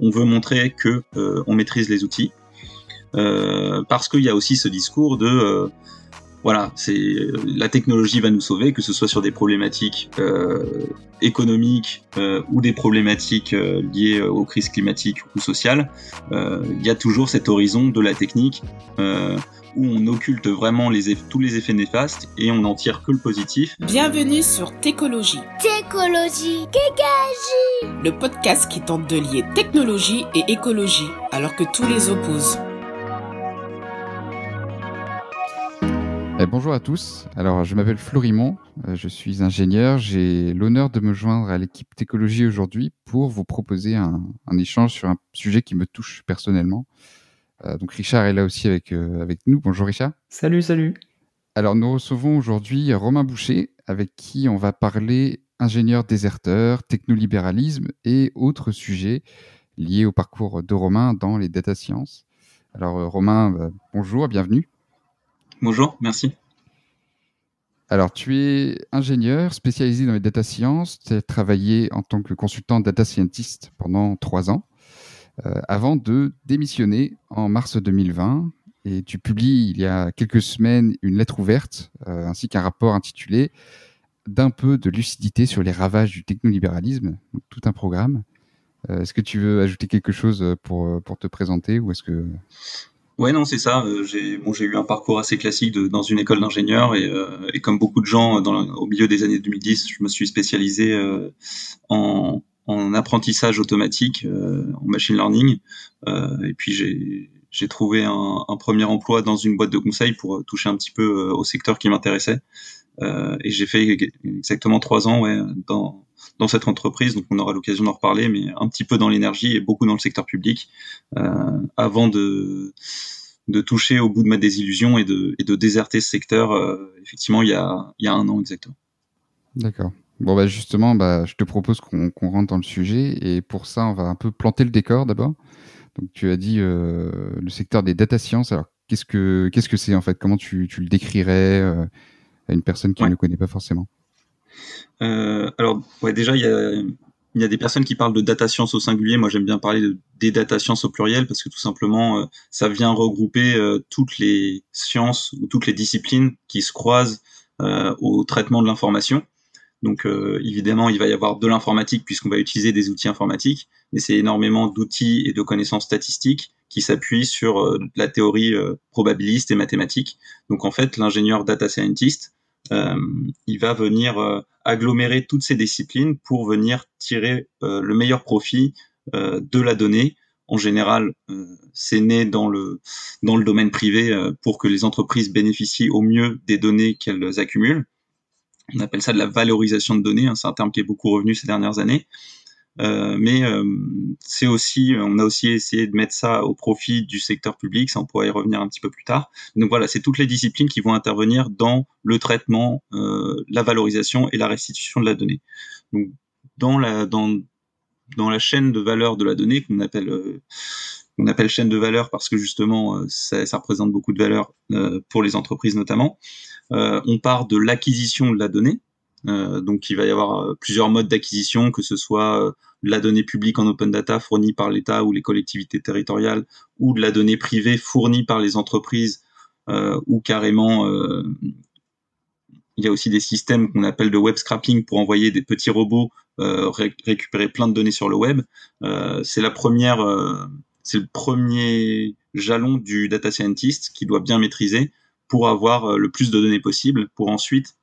on veut montrer que on maîtrise les outils. parce qu'il y a aussi ce discours de voilà, c'est la technologie va nous sauver, que ce soit sur des problématiques euh, économiques euh, ou des problématiques euh, liées aux crises climatiques ou sociales. Il y a toujours cet horizon de la technique où on occulte vraiment les tous les effets néfastes et on n'en tire que le positif. Bienvenue sur Técologie. Técologie, Kékagie Le podcast qui tente de lier technologie et écologie alors que tous les opposent. Eh, bonjour à tous. Alors, je m'appelle Florimont, euh, je suis ingénieur. J'ai l'honneur de me joindre à l'équipe Técologie aujourd'hui pour vous proposer un, échange sur un sujet qui me touche personnellement. Euh, donc, Richard est là aussi avec, euh, avec nous. Bonjour Richard. Salut, salut. Alors, nous recevons aujourd'hui Romain Boucher, avec qui on va parler ingénieur déserteur, technolibéralisme et autres sujets liés au parcours de Romain dans les data sciences. Alors, Romain, bonjour, bienvenue. Bonjour, merci. Alors, tu es ingénieur spécialisé dans les data science. Tu as travaillé en tant que consultant data scientist pendant trois ans, euh, avant de démissionner en mars 2020. Et tu publies il y a quelques semaines une lettre ouverte, euh, ainsi qu'un rapport intitulé D'un peu de lucidité sur les ravages du technolibéralisme, tout un programme. Euh, est-ce que tu veux ajouter quelque chose pour, te présenter ou est-ce que Ouais, non, c'est ça. Euh, j'ai eu un parcours assez classique dans une école d'ingénieur et, euh, comme beaucoup de gens au milieu des années 2010, je me suis spécialisé euh, en, en, apprentissage automatique, en machine learning. et puis j'ai trouvé un, un, premier emploi dans une boîte de conseil pour toucher un petit peu au secteur qui m'intéressait. et j'ai fait exactement trois ans ouais, dans, dans cette entreprise, donc on aura l'occasion d'en reparler, mais un petit peu dans l'énergie et beaucoup dans le secteur public, euh, avant de de toucher au bout de ma désillusion et de, et de déserter ce secteur, euh, effectivement, il y, a, il y a un an exactement. D'accord. Bon, bah justement, bah, je te propose qu'on rentre dans le sujet. Et pour ça, on va un peu planter le décor d'abord. Donc, tu as dit euh, le secteur des data science. Alors, qu'est-ce que qu'est-ce que c'est en fait? Comment tu, tu, le décrirais euh, à une personne qui ne le connaît pas forcément? Euh, alors, ouais, déjà, il y a, y a des personnes qui parlent de data science au singulier. Moi, j'aime bien parler de, des data sciences au pluriel parce que tout simplement, ça vient regrouper toutes les sciences ou toutes les disciplines qui se croisent au traitement de l'information. Donc, évidemment, il va y avoir de l'informatique puisqu'on va utiliser des outils informatiques, mais c'est énormément d'outils et de connaissances statistiques qui s'appuient sur la théorie probabiliste et mathématique. Donc, en fait, l'ingénieur data scientist, euh, il va venir euh, agglomérer toutes ces disciplines pour venir tirer euh, le meilleur profit de la donnée. En général, c'est né dans le dans le domaine privé pour que les entreprises bénéficient au mieux des données qu'elles accumulent. On appelle ça de la valorisation de données. Hein, c'est un terme qui est beaucoup revenu ces dernières années. Euh, mais euh, c'est aussi, on a aussi essayé de mettre ça au profit du secteur public, ça on pourra y revenir un petit peu plus tard. Donc voilà, c'est toutes les disciplines qui vont intervenir dans le traitement, euh, la valorisation et la restitution de la donnée. Donc dans la dans dans la chaîne de valeur de la donnée qu'on appelle on appelle chaîne de valeur parce que justement ça, ça représente beaucoup de valeur pour les entreprises notamment. On part de l'acquisition de la donnée, euh, donc il va y avoir plusieurs modes d'acquisition, que ce soit la donnée publique en open data fournie par l'État ou les collectivités territoriales, ou de la donnée privée fournie par les entreprises, euh, ou carrément euh, il y a aussi des systèmes qu'on appelle de web scrapping pour envoyer des petits robots euh, récupérer plein de données sur le web. Euh, c'est la première, euh, c'est le premier jalon du data scientist qui doit bien maîtriser pour avoir le plus de données possible, pour ensuite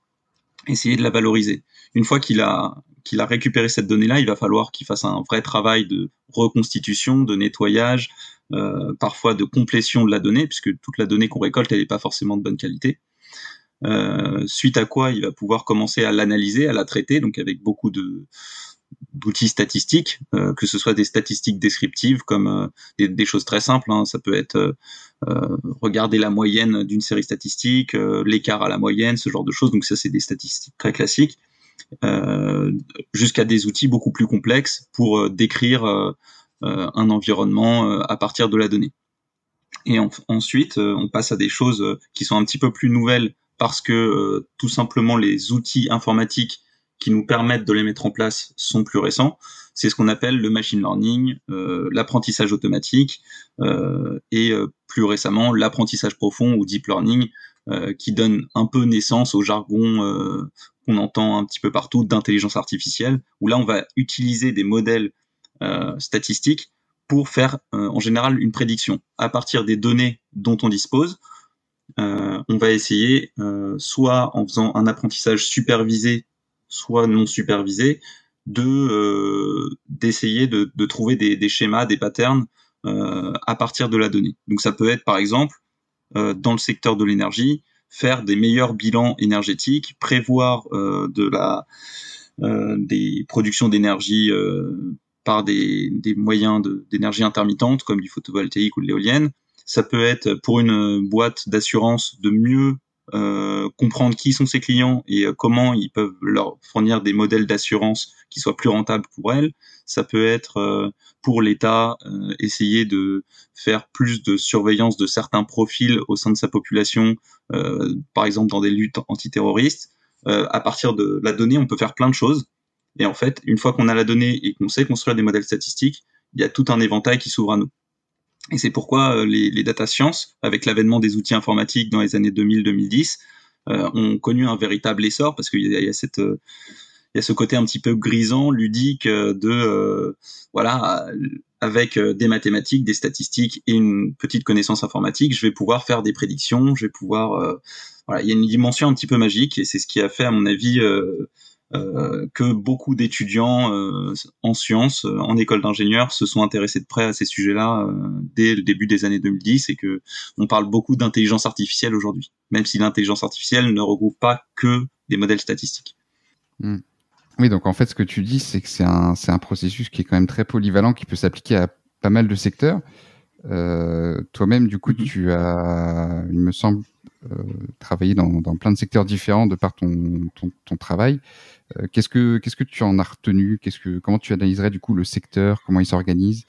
essayer de la valoriser. Une fois qu'il a qu'il a récupéré cette donnée-là, il va falloir qu'il fasse un vrai travail de reconstitution, de nettoyage, euh, parfois de complétion de la donnée, puisque toute la donnée qu'on récolte, elle n'est pas forcément de bonne qualité. Euh, suite à quoi il va pouvoir commencer à l'analyser, à la traiter, donc avec beaucoup de d'outils statistiques, euh, que ce soit des statistiques descriptives comme euh, des, choses très simples. Hein, ça peut être euh, regarder la moyenne d'une série statistique, l'écart à la moyenne, ce genre de choses. Donc ça, c'est des statistiques très classiques. Jusqu'à des outils beaucoup plus complexes pour décrire un environnement à partir de la donnée. Et ensuite, on passe à des choses qui sont un petit peu plus nouvelles parce que tout simplement les outils informatiques qui nous permettent de les mettre en place sont plus récents. C'est ce qu'on appelle le machine learning, euh, l'apprentissage automatique euh, et euh, plus récemment l'apprentissage profond ou deep learning, qui donne un peu naissance au jargon qu'on entend un petit peu partout d'intelligence artificielle, où là on va utiliser des modèles statistiques pour faire en général une prédiction à partir des données dont on dispose. on va essayer, soit en faisant un apprentissage supervisé soit non supervisé, de euh, d'essayer de, de, trouver des, des, schémas, des patterns euh, à partir de la donnée. Donc ça peut être par exemple euh, dans le secteur de l'énergie, faire des meilleurs bilans énergétiques, prévoir de la des productions d'énergie par des, des moyens d'énergie intermittente comme du photovoltaïque ou de l'éolienne. Ça peut être pour une boîte d'assurance de mieux euh, comprendre qui sont ses clients et euh, comment ils peuvent leur fournir des modèles d'assurance qui soient plus rentables pour elles. Ça peut être euh, pour l'État essayer de faire plus de surveillance de certains profils au sein de sa population, par exemple dans des luttes antiterroristes. à partir de la donnée, on peut faire plein de choses. Et en fait, une fois qu'on a la donnée et qu'on sait construire des modèles statistiques, il y a tout un éventail qui s'ouvre à nous. Et c'est pourquoi euh, les, les, data science, avec l'avènement des outils informatiques dans les années 2000-2010, euh, ont connu un véritable essor parce qu'il y, y, a cette euh, il y a ce côté un petit peu grisant, ludique de voilà avec des mathématiques, des statistiques et une petite connaissance informatique, je vais pouvoir faire des prédictions, je vais pouvoir voilà, il y a une dimension un petit peu magique et c'est ce qui a fait à mon avis euh, que beaucoup d'étudiants euh, en sciences, euh, en école d'ingénieurs, se sont intéressés de près à ces sujets-là dès le début des années 2010 et que on parle beaucoup d'intelligence artificielle aujourd'hui, même si l'intelligence artificielle ne regroupe pas que des modèles statistiques. Hmm. Oui, donc en fait, ce que tu dis, c'est que c'est un processus qui est quand même très polyvalent, qui peut s'appliquer à pas mal de secteurs. Euh, toi-même, du coup, mm-hmm. tu as, il me semble, euh, travaillé dans, dans, plein de secteurs différents de par ton, ton, ton travail. Euh, qu'est-ce que qu'est-ce que tu en as retenu? Qu'est-ce que comment tu analyserais du coup le secteur? Comment il s'organise?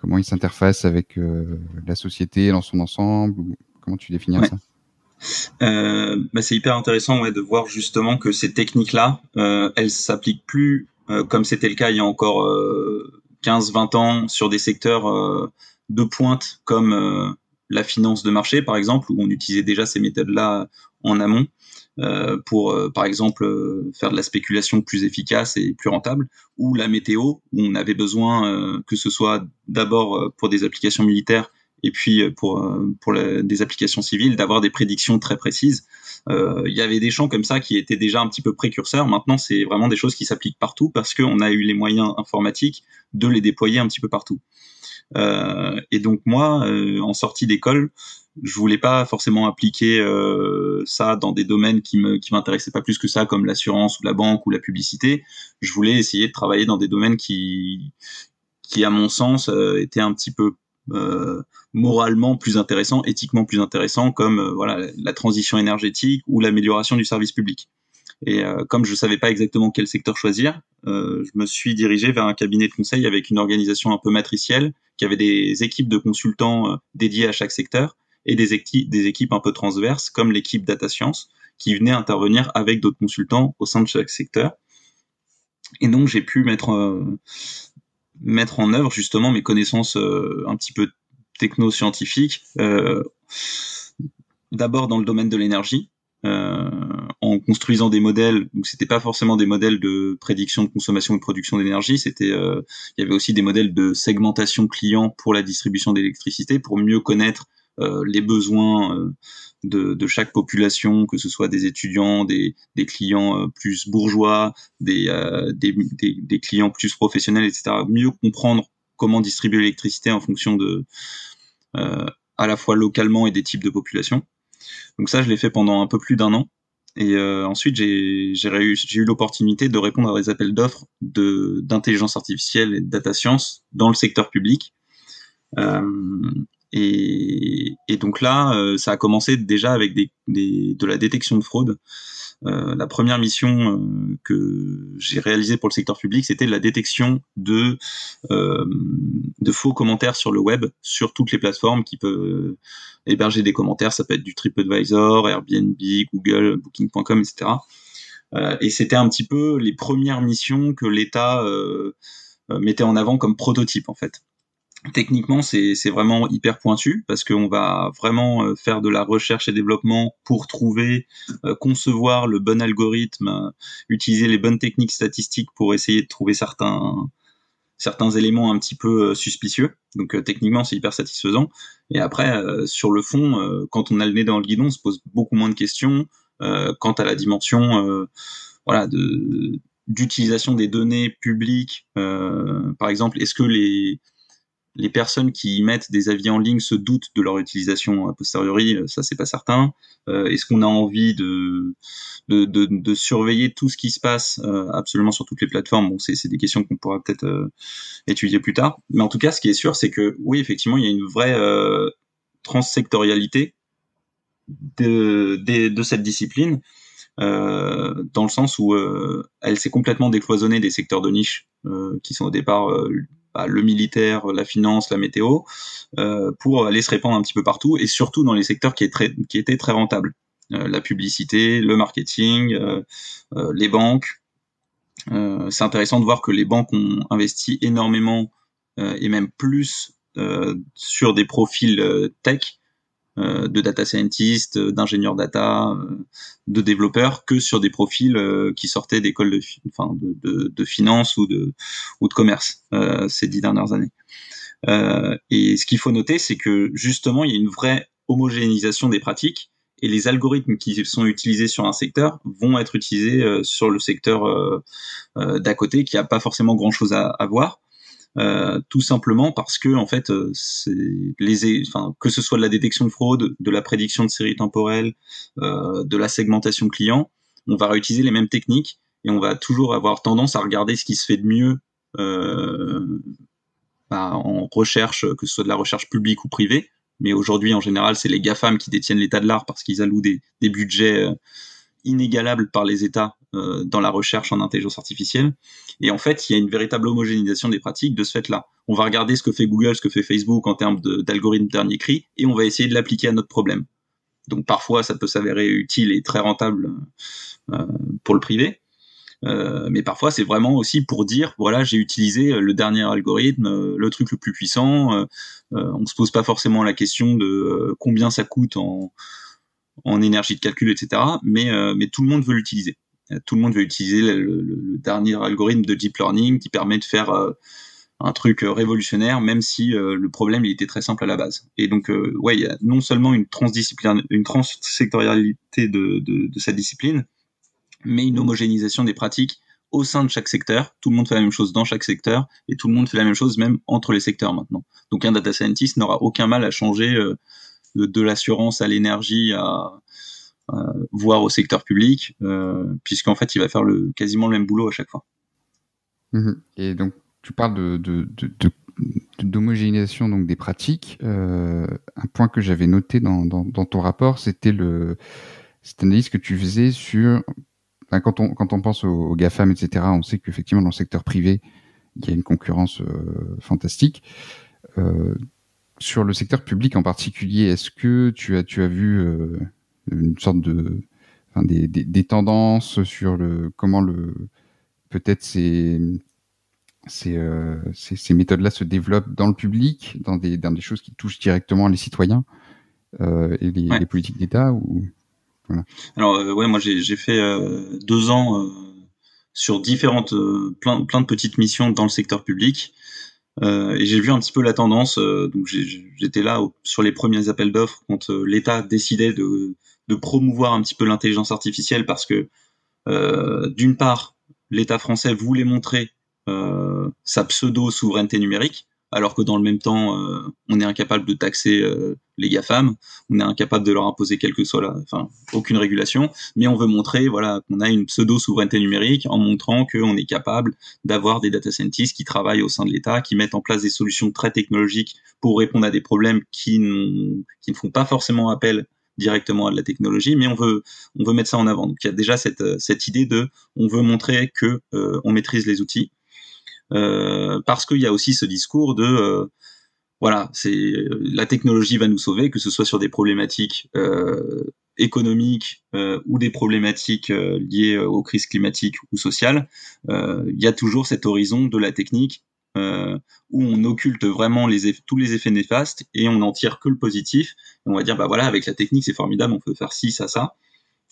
Comment il s'interface avec euh, la société dans son ensemble? Comment tu définirais ça? Euh, bah c'est hyper intéressant ouais, de voir justement que ces techniques-là, euh, elles s'appliquent plus euh, comme c'était le cas il y a encore 15-20 ans sur des secteurs de pointe comme la finance de marché par exemple, où on utilisait déjà ces méthodes-là en amont. Euh, pour, euh, par exemple, euh, faire de la spéculation plus efficace et plus rentable, ou la météo, où on avait besoin que ce soit d'abord pour des applications militaires et puis pour, pour des applications civiles, d'avoir des prédictions très précises. Il y avait des champs comme ça qui étaient déjà un petit peu précurseurs. Maintenant, c'est vraiment des choses qui s'appliquent partout parce qu'on a eu les moyens informatiques de les déployer un petit peu partout. Euh, et donc moi, en sortie d'école, je voulais pas forcément appliquer euh, ça dans des domaines qui me qui m'intéressaient pas plus que ça comme l'assurance ou la banque ou la publicité. Je voulais essayer de travailler dans des domaines qui qui à mon sens euh, étaient un petit peu euh, moralement plus intéressants éthiquement plus intéressants comme euh, voilà la transition énergétique ou l'amélioration du service public et euh, comme je savais pas exactement quel secteur choisir je me suis dirigé vers un cabinet de conseil avec une organisation un peu matricielle qui avait des équipes de consultants dédiées à chaque secteur et des, équipes, un peu transverses comme l'équipe Data Science qui venait intervenir avec d'autres consultants au sein de chaque secteur. Et donc j'ai pu mettre euh, mettre en œuvre justement mes connaissances euh, un petit peu techno-scientifiques, euh, d'abord dans le domaine de l'énergie, euh, en construisant des modèles. Donc c'était pas forcément des modèles de prédiction de consommation et de production d'énergie, c'était il y avait aussi des modèles de segmentation client pour la distribution d'électricité pour mieux connaître euh, les besoins euh, de, de, chaque population, que ce soit des étudiants, des, des clients euh, plus bourgeois, des, des, des, des, clients plus professionnels, etc. Mieux comprendre comment distribuer l'électricité en fonction de à la fois localement et des types de population. Donc ça, je l'ai fait pendant un peu plus d'un an. Et euh, ensuite, j'ai eu l'opportunité de répondre à des appels d'offres d'intelligence artificielle et de data science dans le secteur public. Euh, et, et, donc là, euh, ça a commencé déjà avec des, des, de la détection de fraude. Euh, la première mission euh, que j'ai réalisée pour le secteur public, c'était la détection de, euh, de faux commentaires sur le web, sur toutes les plateformes qui peuvent héberger des commentaires. Ça peut être du TripAdvisor, Airbnb, Google, Booking.com, etc. et c'était un petit peu les premières missions que l'État mettait en avant comme prototype en fait. Techniquement, c'est vraiment hyper pointu parce qu'on va vraiment euh, faire de la recherche et développement pour trouver, euh, concevoir le bon algorithme, euh, utiliser les bonnes techniques statistiques pour essayer de trouver certains certains éléments un petit peu suspicieux. Donc techniquement, c'est hyper satisfaisant. Et après, sur le fond, quand on a le nez dans le guidon, on se pose beaucoup moins de questions quant à la dimension, voilà, de d'utilisation des données publiques. par exemple, est-ce que les les personnes qui mettent des avis en ligne se doutent de leur utilisation a posteriori, euh, ça c'est pas certain. Euh, est-ce qu'on a envie de surveiller tout ce qui se passe euh, absolument sur toutes les plateformes? Bon, c'est des questions qu'on pourra peut-être étudier plus tard. Mais en tout cas, ce qui est sûr, c'est que oui, effectivement, il y a une vraie transsectorialité de, cette discipline. Euh, dans le sens où euh, elle s'est complètement décloisonnée des secteurs de niche euh, qui sont au départ bah, le militaire, la finance, la météo, euh, pour aller se répandre un petit peu partout et surtout dans les secteurs qui, étaient très rentables. Euh, la publicité, le marketing, euh, les banques. c'est intéressant de voir que les banques ont investi énormément et même plus sur des profils tech de data scientists, euh, d'ingénieurs data, euh, de développeurs, que sur des profils qui sortaient d'écoles de, enfin, de, de, finance ou de, ou de commerce ces dix dernières années. et ce qu'il faut noter, c'est que justement, il y a une vraie homogénéisation des pratiques et les algorithmes qui sont utilisés sur un secteur vont être utilisés sur le secteur d'à côté qui a pas forcément grand chose à, à voir. Euh, tout simplement parce que en fait, euh, les, enfin, que ce soit de la détection de fraude, de la prédiction de séries temporelles, euh, de la segmentation client, on va réutiliser les mêmes techniques et on va toujours avoir tendance à regarder ce qui se fait de mieux bah, en recherche, que ce soit de la recherche publique ou privée. Mais aujourd'hui, en général, c'est les GAFAM qui détiennent l'état de l'art parce qu'ils allouent des budgets inégalables par les États euh, dans la recherche en intelligence artificielle. Et en fait, il y a une véritable homogénéisation des pratiques de ce fait-là. On va regarder ce que fait Google, ce que fait Facebook en termes d'algorithmes dernier cri, et on va essayer de l'appliquer à notre problème. Donc parfois, ça peut s'avérer utile et très rentable euh, pour le privé. Euh, mais parfois, c'est vraiment aussi pour dire, voilà, j'ai utilisé le dernier algorithme, le truc le plus puissant. on se pose pas forcément la question de combien ça coûte en, en énergie de calcul, etc. Mais, mais tout le monde veut l'utiliser tout le monde veut utiliser le, dernier algorithme de deep learning qui permet de faire euh, un truc euh, révolutionnaire, même si euh, le problème il était très simple à la base. Et donc, ouais, il y a non seulement une transdiscipline, une transsectorialité de, de, de, cette discipline, mais une homogénéisation des pratiques au sein de chaque secteur. Tout le monde fait la même chose dans chaque secteur et tout le monde fait la même chose même entre les secteurs maintenant. Donc, un data scientist n'aura aucun mal à changer de, l'assurance à l'énergie à voire au secteur public, euh, puisqu'en fait, il va faire quasiment le même boulot à chaque fois. Mhm. Et donc, tu parles de, d'homogénéisation donc des pratiques. Euh, un point que j'avais noté dans, dans, ton rapport, c'était le cette analyse que tu faisais sur quand on quand on pense aux, gafam etc. On sait qu'effectivement dans le secteur privé il y a une concurrence euh, fantastique. Sur le secteur public en particulier, est-ce que tu as tu as vu euh, une sorte de, enfin, des, des, des, tendances sur le comment le peut-être ces ces, euh, ces, ces méthodes-là se développent dans le public, dans des dans des choses qui touchent directement les citoyens euh, et les, les politiques d'État ou voilà. Alors ouais, moi j'ai fait deux ans sur différentes plein plein de petites missions dans le secteur public. Euh, et j'ai vu un petit peu la tendance. Euh, donc j'étais là sur les premiers appels d'offres quand l'État décidait de, promouvoir un petit peu l'intelligence artificielle parce que euh, d'une part, l'État français voulait montrer euh, sa pseudo souveraineté numérique, alors que dans le même temps, euh, on est incapable de taxer euh, les GAFAM, on est incapable de leur imposer quelle que soit la, enfin, aucune régulation, mais on veut montrer, voilà, qu'on a une pseudo souveraineté numérique en montrant qu'on est capable d'avoir des data scientists qui travaillent au sein de l'État, qui mettent en place des solutions très technologiques pour répondre à des problèmes qui, ne font pas forcément appel directement à de la technologie, mais on veut on veut mettre ça en avant. Donc il y a déjà cette cette idée de on veut montrer que euh, on maîtrise les outils euh, parce qu'il y a aussi ce discours de euh, voilà c'est la technologie va nous sauver que ce soit sur des problématiques économiques ou des problématiques liées aux crises climatiques ou sociales, il y a toujours cet horizon de la technique où on occulte vraiment les tous les effets néfastes et on n'en tire que le positif. on va dire bah voilà avec la technique c'est formidable, on peut faire ci ça ça.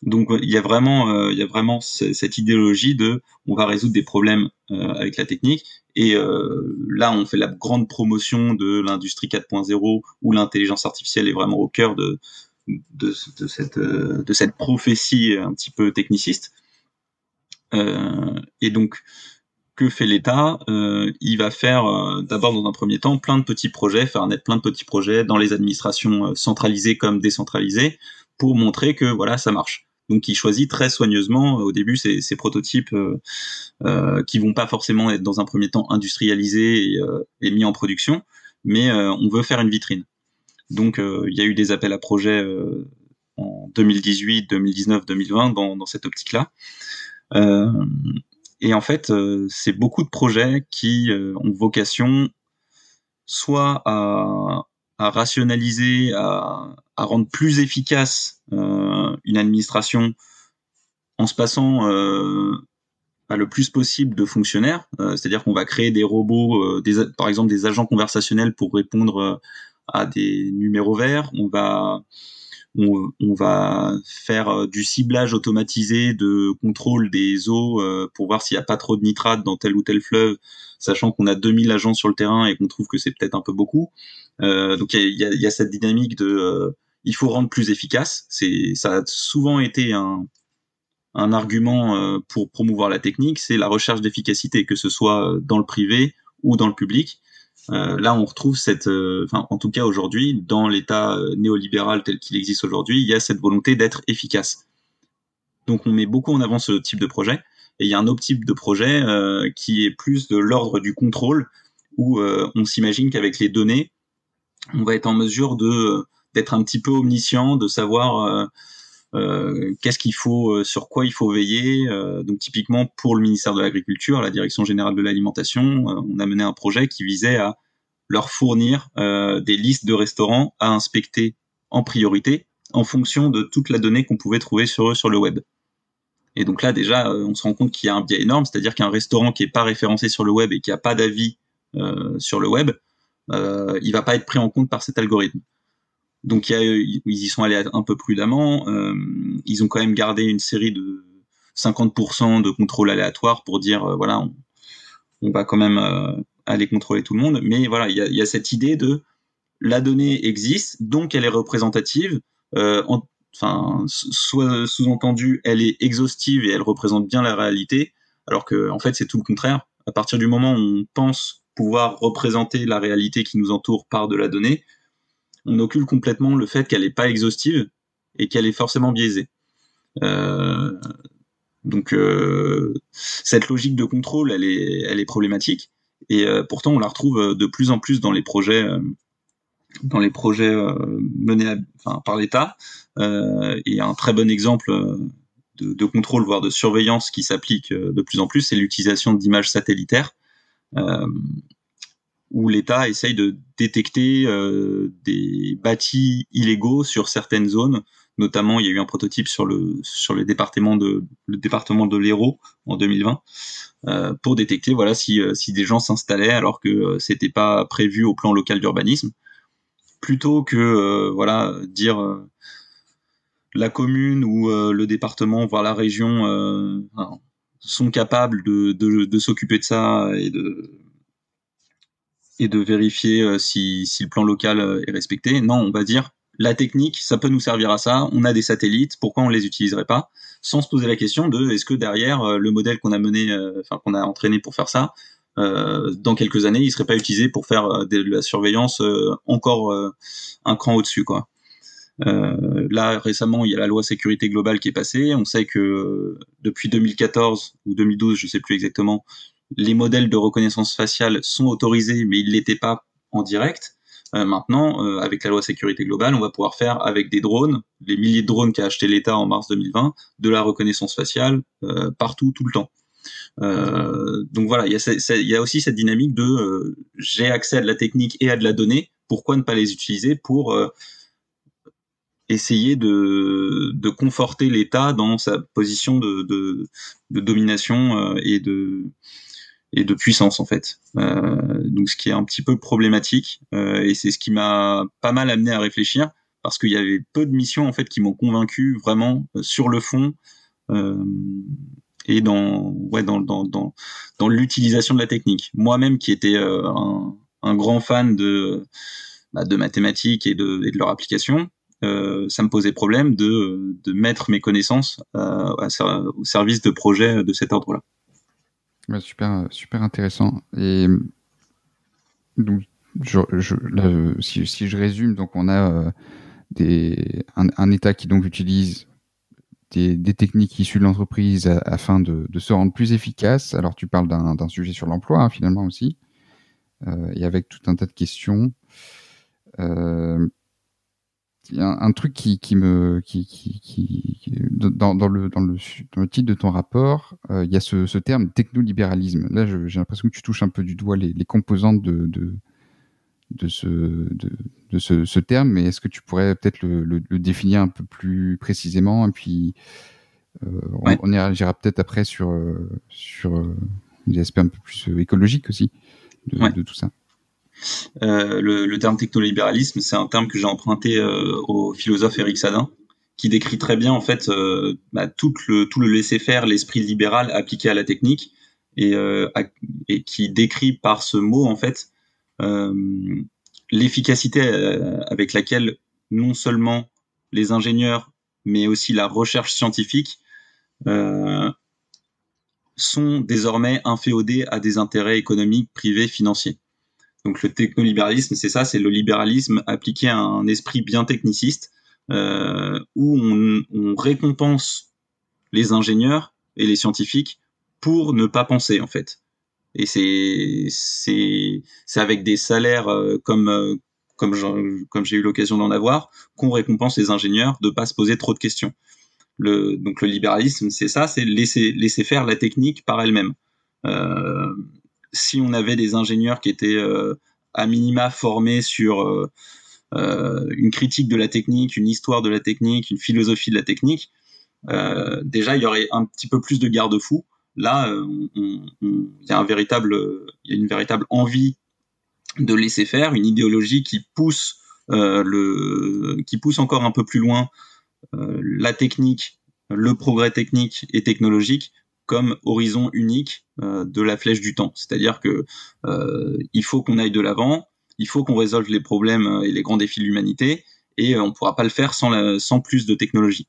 Donc il y a vraiment, euh, il y a vraiment cette idéologie de, on va résoudre des problèmes euh, avec la technique. Et euh, là, on fait la grande promotion de l'industrie 4.0 où l'intelligence artificielle est vraiment au cœur de de, de cette de cette prophétie un petit peu techniciste. et donc, que fait l'État? Il va faire d'abord dans un premier temps plein de petits projets, faire naître plein de petits projets dans les administrations centralisées comme décentralisées pour montrer que voilà ça marche. Donc il choisit très soigneusement euh, au début ces, prototypes euh, euh, qui vont pas forcément être dans un premier temps industrialisés et, euh, et mis en production, mais on veut faire une vitrine. Donc il y a eu des appels à projets en 2018, 2019, 2020 dans, dans cette optique-là. et en fait, c'est beaucoup de projets qui ont vocation soit à, à rationaliser, à, à rendre plus efficace euh, une administration en se passant euh, le plus possible de fonctionnaires. Euh, c'est-à-dire qu'on va créer des robots, euh, des, par exemple des agents conversationnels pour répondre euh, à des numéros verts. On va on, on, va faire du ciblage automatisé de contrôle des eaux pour voir s'il n'y a pas trop de nitrate dans tel ou tel fleuve, sachant qu'on a 2000 agents sur le terrain et qu'on trouve que c'est peut-être un peu beaucoup. Euh, donc il y a, y a, cette dynamique de il faut rendre plus efficace. Ça a souvent été un, argument euh, pour promouvoir la technique, c'est la recherche d'efficacité, que ce soit euh, dans le privé ou dans le public. Euh, là, on retrouve cette, enfin, en tout cas aujourd'hui, dans l'État néolibéral tel qu'il existe aujourd'hui, il y a cette volonté d'être efficace. Donc, on met beaucoup en avant ce type de projet. Et il y a un autre type de projet qui est plus de l'ordre du contrôle, où on s'imagine qu'avec les données, on va être en mesure de d'être un petit peu omniscient, de savoir euh, euh, qu'est-ce qu'il faut, euh, sur quoi il faut veiller. donc typiquement pour le ministère de l'Agriculture, la Direction générale de l'alimentation, on a mené un projet qui visait à leur fournir des listes de restaurants à inspecter en priorité en fonction de toute la donnée qu'on pouvait trouver sur eux sur le web. Et donc là déjà, on se rend compte qu'il y a un biais énorme, c'est-à-dire qu'un restaurant qui n'est pas référencé sur le web et qui n'a pas d'avis sur le web, euh, il va pas être pris en compte par cet algorithme. Donc ils y sont allés un peu prudemment. Euh, ils ont quand même gardé une série de 50% de contrôle aléatoire pour dire euh, voilà on, va quand même euh, aller contrôler tout le monde. Mais voilà il y a, cette idée de la donnée existe donc elle est représentative. enfin soit sous-entendu elle est exhaustive et elle représente bien la réalité alors que en fait c'est tout le contraire. À partir du moment où on pense pouvoir représenter la réalité qui nous entoure par de la donnée, on occulte complètement le fait qu'elle n'est pas exhaustive et qu'elle est forcément biaisée. Euh, donc euh, cette logique de contrôle, elle est, problématique et euh, pourtant on la retrouve de plus en plus dans les projets, dans les projets menés par l'État. et un très bon exemple de, de, contrôle, voire de surveillance qui s'applique de plus en plus, c'est l'utilisation d'images satellitaires où l'État essaye de détecter euh, des bâtis illégaux sur certaines zones. Notamment, il y a eu un prototype sur le sur le département de le département de l'Hérault en 2020 euh, pour détecter voilà si euh, si des gens s'installaient alors que c'était pas prévu au plan local d'urbanisme. Plutôt que voilà dire la commune ou le département voire la région sont capables de, de, de s'occuper de ça et de et de vérifier euh, si, si le plan local euh, est respecté. Non, on va dire la technique, ça peut nous servir à ça. On a des satellites, pourquoi on les utiliserait pas? Sans se poser la question de est-ce que derrière euh, le modèle qu'on a mené, enfin qu'on a entraîné pour faire ça, euh, dans quelques années, il serait pas utilisé pour faire de la surveillance encore un cran au-dessus, quoi. là récemment, il y a la loi sécurité globale qui est passée. On sait que depuis 2014 ou 2012, je sais plus exactement, les modèles de reconnaissance faciale sont autorisés, mais ils l'étaient pas en direct. Euh, maintenant, euh, avec la loi sécurité globale, on va pouvoir faire avec des drones, les milliers de drones qu'a acheté l'État en mars 2020, de la reconnaissance faciale euh, partout, tout le temps. donc voilà, il y, a aussi cette dynamique de j'ai accès à de la technique et à de la donnée, pourquoi ne pas les utiliser pour essayer de, de conforter l'État dans sa position de, de, de domination et de et de puissance en fait. Euh, donc ce qui est un petit peu problématique euh, et c'est ce qui m'a pas mal amené à réfléchir parce qu'il y avait peu de missions en fait qui m'ont convaincu vraiment euh, sur le fond et dans ouais dans dans dans, dans l'utilisation de la technique. Moi-même qui était un, un, grand fan de bah, de mathématiques et de, et de leur application, euh, ça me posait problème de, de mettre mes connaissances euh, au service de projets de cet ordre-là super, super intéressant. Et donc, je, je, si, si, je résume, donc on a euh, des, un, État qui donc utilise des, techniques issues de l'entreprise afin de, de, se rendre plus efficace. Alors tu parles d'un sujet sur l'emploi hein, finalement aussi, euh, et avec tout un tas de questions. Euh, il y a un, truc qui, qui me qui, qui, qui dans, dans, le, dans, le, dans le titre de ton rapport, euh, il y a ce, ce terme technolibéralisme. Là, j'ai l'impression que tu touches un peu du doigt les, les composantes de, de, de, ce, de, de ce, ce, terme, mais est-ce que tu pourrais peut-être le, le, le, définir un peu plus précisément? Et puis euh, on, on ira peut-être après sur sur des aspects un peu plus écologiques aussi de, ouais. de tout ça. Euh, le, le, terme technolibéralisme, c'est un terme que j'ai emprunté euh, au philosophe Eric Sadin, qui décrit très bien en fait euh, bah, tout le tout le laisser-faire, l'esprit libéral appliqué à la technique, et, euh, et qui décrit par ce mot en fait euh, l'efficacité avec laquelle non seulement les ingénieurs, mais aussi la recherche scientifique sont désormais inféodés à des intérêts économiques, privés, financiers. Donc le technolibéralisme, c'est ça, c'est le libéralisme appliqué à un esprit bien techniciste, euh, où on, on, récompense les ingénieurs et les scientifiques pour ne pas penser en fait. Et c'est c'est avec des salaires euh, comme euh, comme comme j'ai eu l'occasion d'en avoir qu'on récompense les ingénieurs de pas se poser trop de questions. Le, donc le libéralisme, c'est ça, c'est laisser laisser faire la technique par elle-même. Euh, si on avait des ingénieurs qui étaient euh, à minima formés sur euh, euh, une critique de la technique, une histoire de la technique, une philosophie de la technique, déjà il y aurait un petit peu plus de garde-fous. Là, il y a une véritable envie de laisser faire, une idéologie qui pousse encore un peu plus loin la technique, le progrès technique et technologique comme horizon unique euh, de la flèche du temps. C'est-à-dire que euh, il faut qu'on aille de l'avant, il faut qu'on résolve les problèmes euh, et les grands défis de l'humanité, et on ne pourra pas le faire sans, la, sans plus de technologie.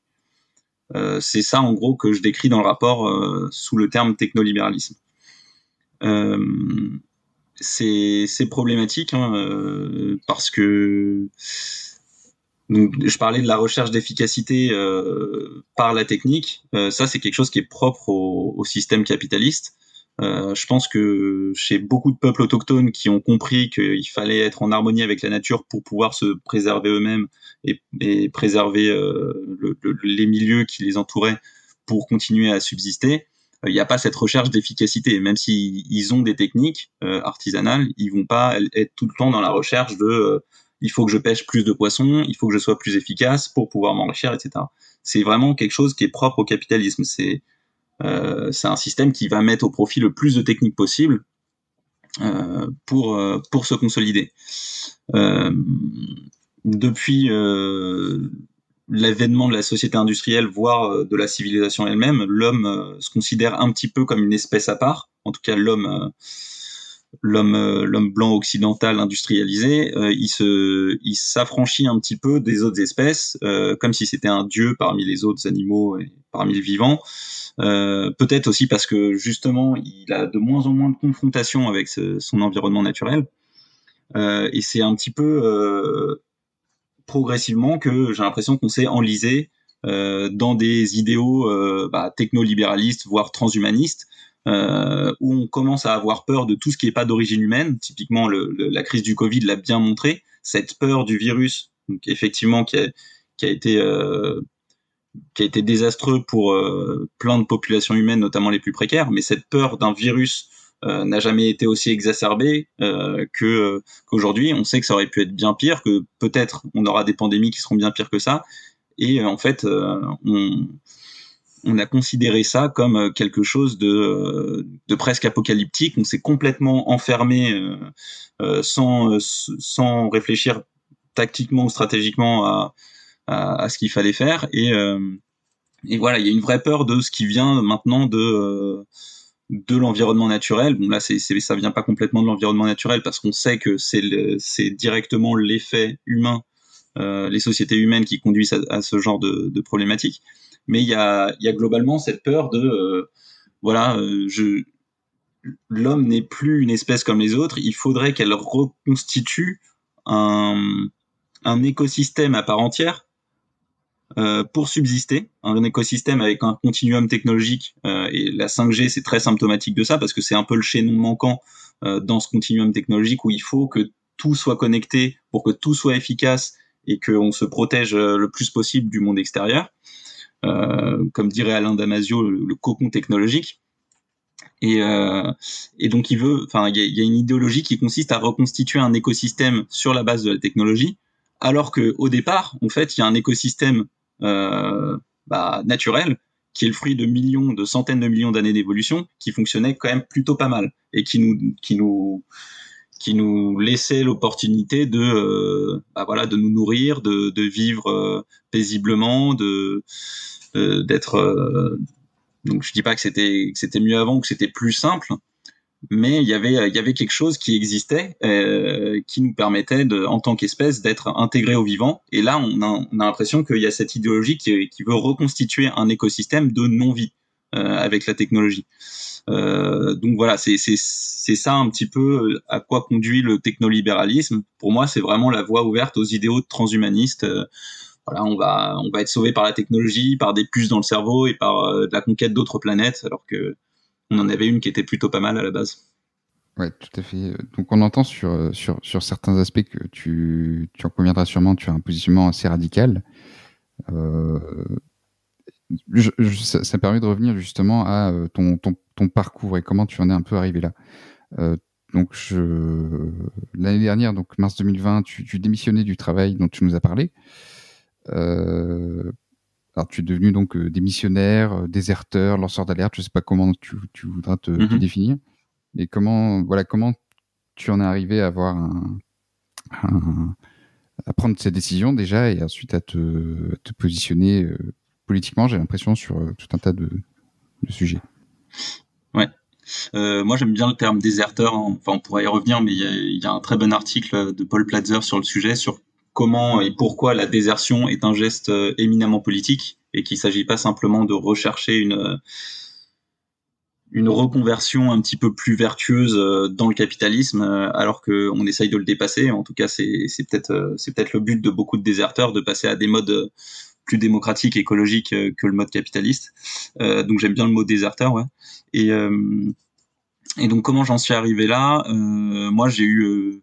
Euh, c'est ça en gros que je décris dans le rapport euh, sous le terme technolibéralisme. Euh, c'est problématique hein, parce que donc, je parlais de la recherche d'efficacité euh, par la technique. Euh, ça, c'est quelque chose qui est propre au, au système capitaliste. Euh, je pense que chez beaucoup de peuples autochtones qui ont compris qu'il fallait être en harmonie avec la nature pour pouvoir se préserver eux-mêmes et, et, préserver euh, le, le, les milieux qui les entouraient pour continuer à subsister, il n'y a pas cette recherche d'efficacité. Même s'ils ils ont des techniques euh, artisanales, ils vont pas être tout le temps dans la recherche de il faut que je pêche plus de poissons, il faut que je sois plus efficace pour pouvoir m'enrichir, etc. C'est vraiment quelque chose qui est propre au capitalisme. C'est euh, un système qui va mettre au profit le plus de techniques possible euh, pour euh, pour se consolider. Euh, depuis euh, l'avènement de la société industrielle, voire euh, de la civilisation elle-même, l'homme se considère un petit peu comme une espèce à part. En tout cas, l'homme l'homme euh, l'homme blanc occidental industrialisé, euh, il se il s'affranchit un petit peu des autres espèces, euh, comme si c'était un dieu parmi les autres animaux et parmi les vivants. Euh, peut-être aussi parce que justement il a de moins en moins de confrontation avec son environnement naturel. Euh, et c'est un petit peu progressivement que j'ai l'impression qu'on s'est enlisé dans des idéaux bah, technolibéralistes, voire transhumanistes, euh, où on commence à avoir peur de tout ce qui n'est pas d'origine humaine. Typiquement, le, le, la crise du Covid l'a bien montré. Cette peur du virus, donc effectivement, qui a, qui a été euh, qui a été désastreux pour euh, plein de populations humaines, notamment les plus précaires, mais cette peur d'un virus n'a jamais été aussi exacerbé que qu'aujourd'hui. On sait que ça aurait pu être bien pire, que peut-être on aura des pandémies qui seront bien pires que ça. Et en fait, on, on a considéré ça comme quelque chose de, de presque apocalyptique. On s'est complètement enfermé sans, sans réfléchir tactiquement ou stratégiquement à, à, ce qu'il fallait faire. Et, euh, et voilà, il y a une vraie peur de ce qui vient maintenant de euh, de l'environnement naturel. Bon là, c'est, c'est ça vient pas complètement de l'environnement naturel parce qu'on sait que c'est c'est directement l'effet humain, euh, les sociétés humaines qui conduisent à, ce genre de, de problématiques. Mais il y a y a globalement cette peur de euh, voilà, je l'homme n'est plus une espèce comme les autres. Il faudrait qu'elle reconstitue un un écosystème à part entière euh, pour subsister, un écosystème avec un continuum technologique, euh, et la 5G c'est très symptomatique de ça parce que c'est un peu le chaînon manquant euh, dans ce continuum technologique où il faut que tout soit connecté pour que tout soit efficace et qu'on se protège le plus possible du monde extérieur. Comme dirait Alain Damasio, le, cocon technologique. Et, et, donc il veut, enfin, il y y a, une idéologie qui consiste à reconstituer un écosystème sur la base de la technologie, alors que au départ, en fait, il y a un écosystème euh, bah, naturel qui est le fruit de millions, de centaines de millions d'années d'évolution, qui fonctionnait quand même plutôt pas mal et qui nous, qui nous, qui nous laissait l'opportunité de, euh, bah voilà, de nous nourrir, de, de vivre euh, paisiblement, de, d'être. donc je dis pas que c'était, que c'était mieux avant, que c'était plus simple, mais il y avait il y avait quelque chose qui existait euh, qui nous permettait de, en tant qu'espèce d'être intégré au vivant et là on a, on a l'impression qu'il y a cette idéologie qui, qui, veut reconstituer un écosystème de non vie euh, avec la technologie euh, donc voilà c'est ça un petit peu à quoi conduit le technolibéralisme pour moi c'est vraiment la voie ouverte aux idéaux transhumanistes euh, voilà, on va on va être sauvé par la technologie, par des puces dans le cerveau et par euh, la conquête d'autres planètes, alors que on en avait une qui était plutôt pas mal à la base. Ouais, tout à fait. Donc on entend sur, sur, sur certains aspects que tu, tu en conviendras sûrement, tu as un positionnement assez radical. Euh, ça, ça, permet de revenir justement à euh, ton, ton, ton, parcours et comment tu en es un peu arrivé là. Euh, donc l'année dernière, donc mars 2020, tu, tu, démissionnais du travail dont tu nous as parlé. Euh, alors, tu es devenu donc démissionnaire, déserteur, lanceur d'alerte. Je ne sais pas comment tu, tu voudras te, te, mhm. définir, mais comment, voilà, comment tu en es arrivé à avoir un, un, à prendre ces décisions déjà et ensuite à te, te positionner politiquement. J'ai l'impression sur tout un tas de, sujets. Ouais. Euh, moi, j'aime bien le terme déserteur. Enfin, on pourrait y revenir, mais il y, a un très bon article de Paul Platzer sur le sujet, sur comment et pourquoi la désertion est un geste euh, éminemment politique et qu'il ne s'agit pas simplement de rechercher une euh, une reconversion un petit peu plus vertueuse euh, dans le capitalisme alors qu'on essaye de le dépasser. En tout cas, c'est peut-être le but de beaucoup de déserteurs de passer à des modes plus démocratiques, écologiques que le mode capitaliste. donc j'aime bien le mot déserteur, ouais. Et et donc comment j'en suis arrivé là? Moi, j'ai eu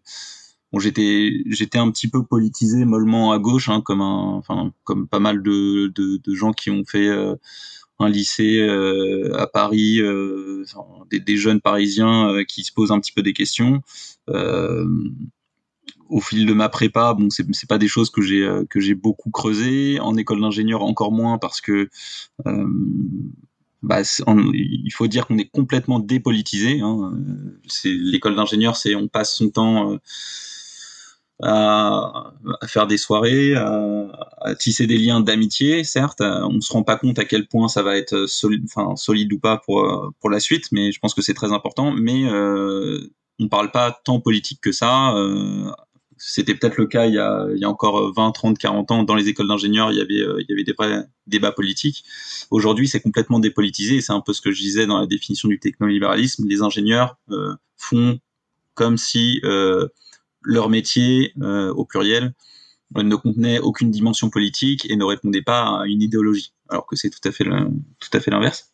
Bon, j'étais j'étais un petit peu politisé mollement à gauche, hein, comme un, enfin comme pas mal de, de, de gens qui ont fait euh, un lycée euh, à Paris, euh, des, des, jeunes Parisiens euh, qui se posent un petit peu des questions. Au fil de ma prépa, bon, c'est pas des choses que j'ai que j'ai beaucoup creusé. En école d'ingénieur encore moins parce que bah, il faut dire qu'on est complètement dépolitisé. Hein. C'est l'école d'ingénieur, c'est on passe son temps à, à, faire des soirées, à, tisser des liens d'amitié, certes. On se rend pas compte à quel point ça va être solide, enfin solide ou pas pour pour la suite, mais je pense que c'est très important. Mais euh, on parle pas tant politique que ça. Euh, c'était peut-être le cas il y, a, encore 20, 30, 40 ans dans les écoles d'ingénieurs, il y avait il y avait des débats politiques. Aujourd'hui, c'est complètement dépolitisé c'est un peu ce que je disais dans la définition du technolibéralisme. Les ingénieurs euh, font comme si euh, leur métier, euh, au pluriel, ne contenait aucune dimension politique et ne répondait pas à une idéologie, alors que c'est tout à fait tout l'inverse.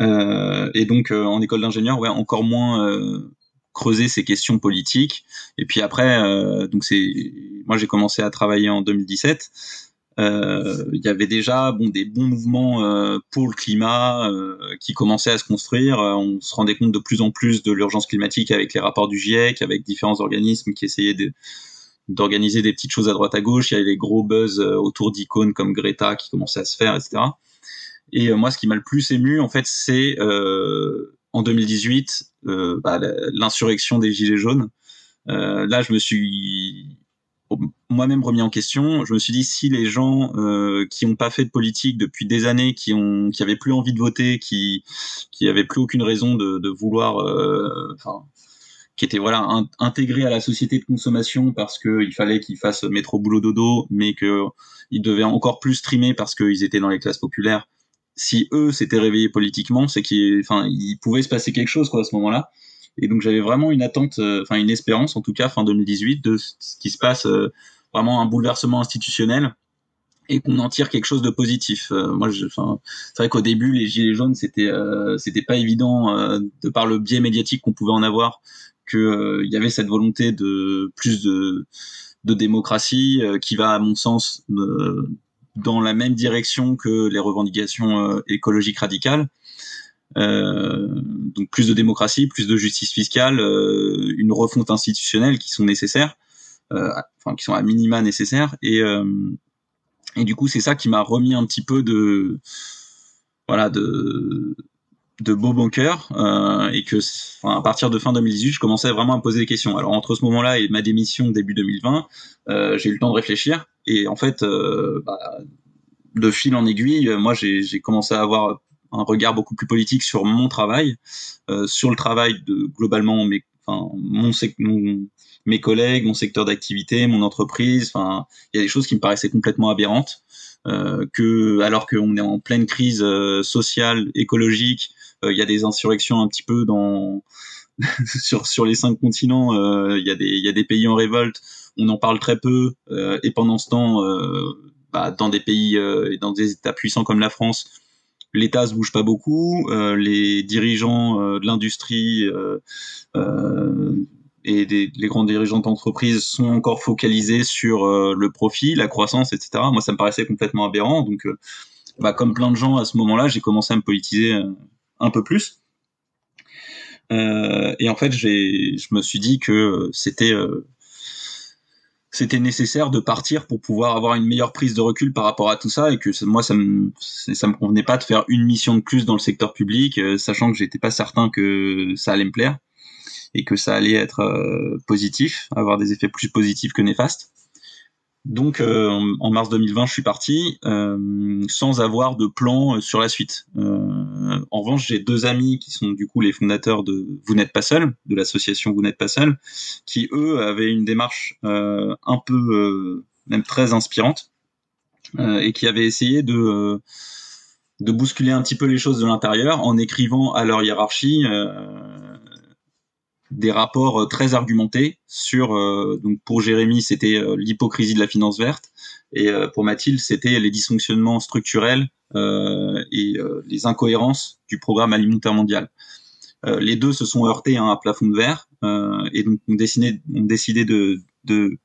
Euh, et donc euh, en école d'ingénieur, ouais, encore moins euh, creuser ces questions politiques. Et puis après, euh, donc c'est, moi j'ai commencé à travailler en 2017. euh, il y avait déjà bon des bons mouvements euh, pour le climat euh, qui commençaient à se construire. on se rendait compte de plus en plus de l'urgence climatique avec les rapports du GIEC, avec différents organismes qui essayaient de d'organiser des petites choses à droite à gauche. Il y avait les gros buzz autour d'icônes comme Greta qui commençaient à se faire, etc. Et moi, ce qui m'a le plus ému, en fait, c'est en 2018 bah, l'insurrection des Gilets jaunes. là, je me suis moi-même remis en question. Je me suis dit si les gens euh, qui n'ont pas fait de politique depuis des années, qui ont, qui avaient plus envie de voter, qui, qui avaient plus aucune raison de, de vouloir, euh, enfin, qui étaient voilà intégrés à la société de consommation parce qu'il fallait qu'ils fassent métro boulot dodo, mais que ils devaient encore plus streamer parce qu'ils étaient dans les classes populaires. Si eux s'étaient réveillés politiquement, c'est qu'il, enfin, il pouvait se passer quelque chose quoi à ce moment-là. Et donc j'avais vraiment une attente, euh, enfin une espérance en tout cas fin 2018 de ce qui se passe, euh, vraiment un bouleversement institutionnel et qu'on en tire quelque chose de positif. Euh, moi, je, c'est vrai qu'au début, les gilets jaunes, c'était c'était pas évident de par le biais médiatique qu'on pouvait en avoir que il y avait cette volonté de plus de de démocratie qui va, à mon sens, dans la même direction que les revendications écologiques radicales. Euh, donc plus de démocratie, plus de justice fiscale, euh, une refonte institutionnelle qui sont nécessaires, euh, enfin qui sont à minima nécessaires. Et, et du coup, c'est ça qui m'a remis un petit peu de voilà de de beau bon cœur euh, et que enfin, à partir de fin 2018 je commençais vraiment à me poser des questions alors entre ce moment-là et ma démission début 2020 euh, j'ai eu le temps de réfléchir et en fait euh, bah, de fil en aiguille moi j'ai commencé à avoir un regard beaucoup plus politique sur mon travail, euh, sur le travail de globalement mes, enfin, mon, mes collègues, mon secteur d'activité, mon entreprise. Enfin, il y a des choses qui me paraissaient complètement aberrantes. Euh, que alors qu'on est en pleine crise euh, sociale, écologique, euh, il y a des insurrections un petit peu dans sur sur les cinq continents. Euh, il y a des il y a des pays en révolte. On en parle très peu. et pendant ce temps, bah, dans des pays et dans des États puissants comme la France, l'État se bouge pas beaucoup, euh, les dirigeants euh, de l'industrie euh, et des, les grands dirigeants d'entreprise sont encore focalisés sur le profit, la croissance, etc. Moi, ça me paraissait complètement aberrant. Donc, bah, comme plein de gens à ce moment-là, j'ai commencé à me politiser un peu plus. et en fait, je me suis dit que c'était c'était nécessaire de partir pour pouvoir avoir une meilleure prise de recul par rapport à tout ça et que moi ça me ça me convenait pas de faire une mission de plus dans le secteur public euh, sachant que j'étais pas certain que ça allait me plaire et que ça allait être euh, positif avoir des effets plus positifs que néfastes donc euh, en mars 2020, je suis parti euh, sans avoir de plan euh, sur la suite. en revanche, j'ai deux amis qui sont du coup les fondateurs de Vous n'êtes pas seul, de l'association Vous n'êtes pas seul, qui eux avaient une démarche un peu même très inspirante et qui avaient essayé de de bousculer un petit peu les choses de l'intérieur en écrivant à leur hiérarchie des rapports euh, très argumentés sur euh, donc pour Jérémy c'était euh, l'hypocrisie de la finance verte et pour Mathilde c'était les dysfonctionnements structurels et les incohérences du programme alimentaire mondial. les deux se sont heurtés à un plafond de verre et donc on décidé, on décidé de, de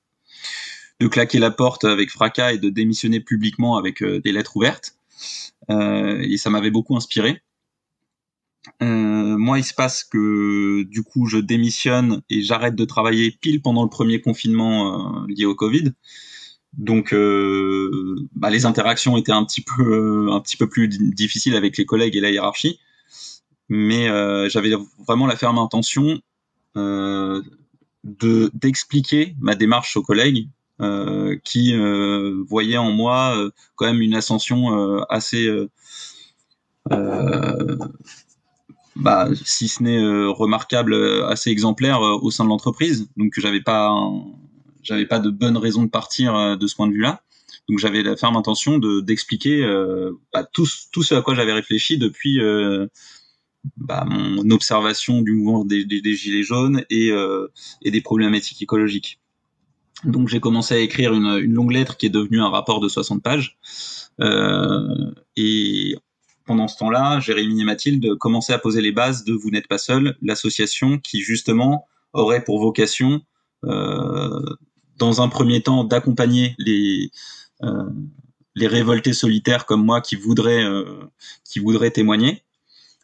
de claquer la porte avec fracas et de démissionner publiquement avec des lettres ouvertes. et ça m'avait beaucoup inspiré. Euh, moi, il se passe que du coup, je démissionne et j'arrête de travailler pile pendant le premier confinement euh, lié au Covid. Donc, euh, bah, les interactions étaient un petit peu, un petit peu plus difficiles avec les collègues et la hiérarchie. Mais j'avais vraiment la ferme intention de d'expliquer ma démarche aux collègues qui voyaient en moi quand même une ascension assez bah, si ce n'est euh, remarquable, euh, assez exemplaire euh, au sein de l'entreprise. Donc j'avais pas, j'avais pas de bonne raison de partir de ce point de vue-là. Donc j'avais la ferme intention de d'expliquer bah, tout, tout ce à quoi j'avais réfléchi depuis bah, mon observation du mouvement des, des, gilets jaunes et, et des problématiques écologiques. Donc j'ai commencé à écrire une, une, longue lettre qui est devenue un rapport de 60 pages. Euh, et pendant ce temps-là, Jérémy et Mathilde commençaient à poser les bases de Vous n'êtes pas seul, l'association qui justement aurait pour vocation, euh, dans un premier temps, d'accompagner les, euh, les révoltés solitaires comme moi qui voudraient qui voudraient témoigner. euh,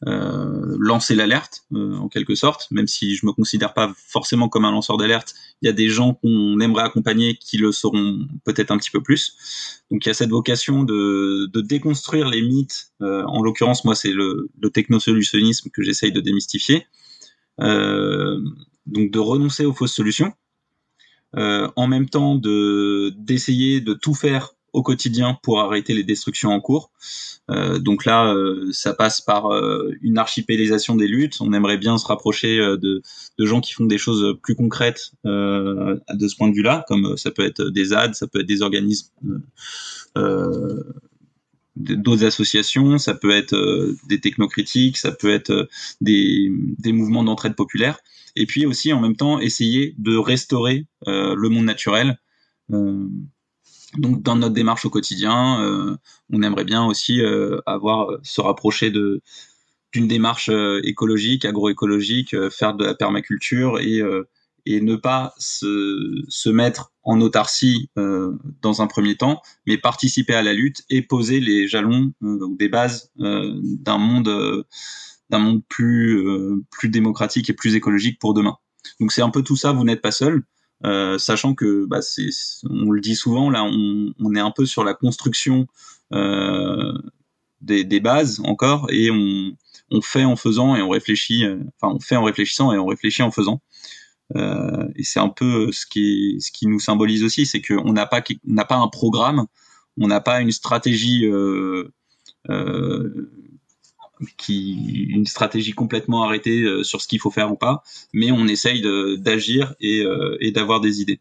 lancer l'alerte euh, en quelque sorte, même si je me considère pas forcément comme un lanceur d'alerte. Il y a des gens qu'on aimerait accompagner qui le seront peut-être un petit peu plus. Donc il y a cette vocation de, de déconstruire les mythes. Euh, en l'occurrence, moi, c'est le, le technosolutionnisme que j'essaye de démystifier. donc de renoncer aux fausses solutions. en même temps de d'essayer de tout faire au quotidien pour arrêter les destructions en cours. Euh, donc là, euh, ça passe par euh, une archipélisation des luttes. On aimerait bien se rapprocher de, de, gens qui font des choses plus concrètes de ce point de vue-là, comme ça peut être des AD, ça peut être des organismes d'autres associations, ça peut être des technocritiques, ça peut être des, des mouvements d'entraide populaire, et puis aussi en même temps essayer de restaurer le monde naturel. Donc dans notre démarche au quotidien, euh, on aimerait bien aussi euh, avoir se rapprocher de d'une démarche euh, écologique, agroécologique, faire de la permaculture et et ne pas se, se mettre en autarcie dans un premier temps, mais participer à la lutte et poser les jalons ou des bases d'un monde d'un monde plus plus démocratique et plus écologique pour demain. Donc c'est un peu tout ça. Vous n'êtes pas seul. Euh, sachant que bah, on le dit souvent, là, on, est un peu sur la construction euh, des, bases encore, et on, fait en faisant et on réfléchit. Euh, enfin, on fait en réfléchissant et on réfléchit en faisant. Et c'est un peu ce qui, nous symbolise aussi, c'est qu'on n'a pas, n'a pas un programme, on n'a pas une stratégie qui une stratégie complètement arrêtée euh, sur ce qu'il faut faire ou pas, mais on essaye d'agir et, euh, et d'avoir des idées.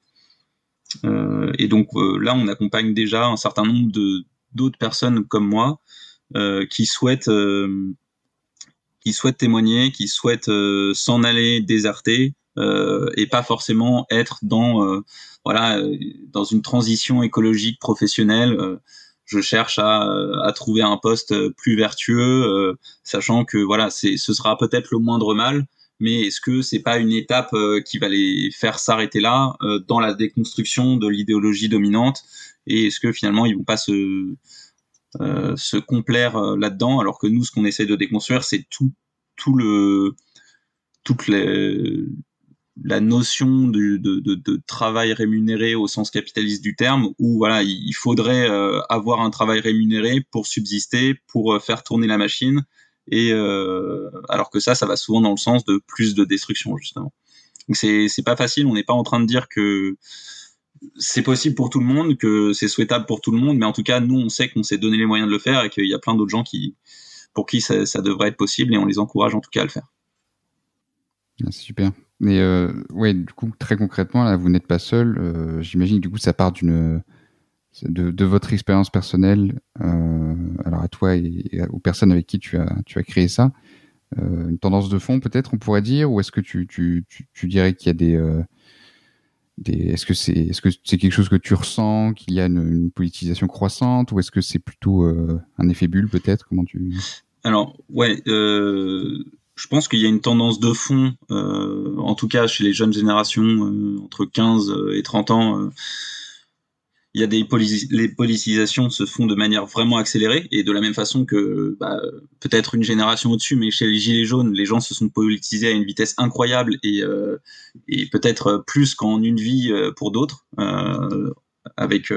Euh, et donc là, on accompagne déjà un certain nombre de d'autres personnes comme moi qui souhaitent qui souhaitent témoigner, qui souhaitent s'en aller déserter et pas forcément être dans voilà dans une transition écologique professionnelle je cherche à, à, trouver un poste plus vertueux, euh, sachant que voilà, ce sera peut-être le moindre mal, mais est-ce que c'est pas une étape euh, qui va les faire s'arrêter là euh, dans la déconstruction de l'idéologie dominante? Et est-ce que finalement ils vont pas se se complaire là-dedans alors que nous ce qu'on essaie de déconstruire c'est tout tout le toutes les la notion de, de, de, travail rémunéré au sens capitaliste du terme, où voilà, il faudrait euh, avoir un travail rémunéré pour subsister, pour euh, faire tourner la machine, et euh, alors que ça, ça va souvent dans le sens de plus de destruction justement. Donc c'est pas facile. On n'est pas en train de dire que c'est possible pour tout le monde, que c'est souhaitable pour tout le monde, mais en tout cas, nous, on sait qu'on s'est donné les moyens de le faire et qu'il y a plein d'autres gens qui, pour qui ça, ça devrait être possible et on les encourage en tout cas à le faire. Ah, super. Mais euh, ouais, du coup, très concrètement, là, vous n'êtes pas seul. Euh, J'imagine que du coup, ça part d'une de, votre expérience personnelle, euh, alors à toi et, aux personnes avec qui tu as, créé ça. Euh, une tendance de fond, peut-être, on pourrait dire, ou est-ce que tu, dirais qu'il y a des, est-ce que c'est quelque chose que tu ressens, qu'il y a une, politisation croissante, ou est-ce que c'est plutôt un effet bulle, peut-être? Comment tu Alors, ouais. Je pense qu'il y a une tendance de fond, euh, en tout cas chez les jeunes générations euh, entre 15 euh, et 30 ans. il y a des les politisations se font de manière vraiment accélérée et de la même façon que bah, peut-être une génération au-dessus, mais chez les gilets jaunes, les gens se sont politisés à une vitesse incroyable et, et peut-être plus qu'en une vie pour d'autres, avec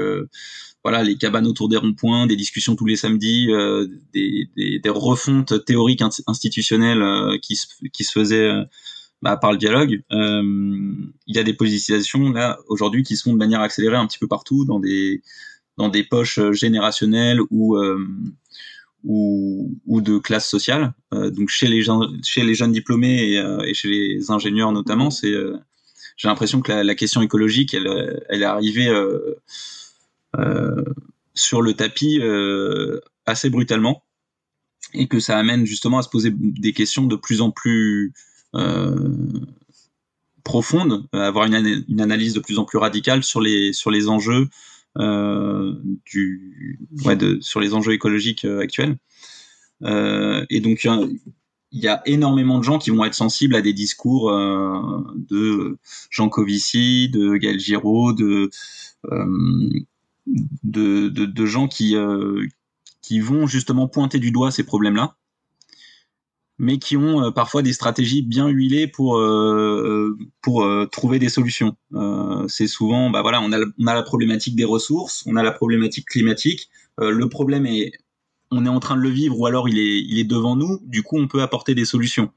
voilà les cabanes autour des ronds-points, des discussions tous les samedis, euh, des, des, des, refontes théoriques institutionnelles euh, qui, se, qui se faisaient euh, bah, par le dialogue. Il y a des politisations là aujourd'hui qui se font de manière accélérée un petit peu partout dans des dans des poches générationnelles ou ou, ou, de classe sociale. donc chez les chez les jeunes diplômés et, et chez les ingénieurs notamment, c'est j'ai l'impression que la, la, question écologique, elle, elle est arrivée euh, sur le tapis euh, assez brutalement et que ça amène justement à se poser des questions de plus en plus euh, profondes, à avoir une, analyse de plus en plus radicale sur les sur les enjeux euh, du ouais, de, sur les enjeux écologiques actuels. Euh, et donc il y a énormément de gens qui vont être sensibles à des discours euh, de Jean Covici, de Gaël Giraud, de de, de, gens qui, qui vont justement pointer du doigt ces problèmes-là, mais qui ont parfois des stratégies bien huilées pour pour trouver des solutions. c'est souvent, bah voilà, on a, on a la problématique des ressources, on a la problématique climatique. le problème est on est en train de le vivre ou alors il est, il est devant nous, du coup on peut apporter des solutions.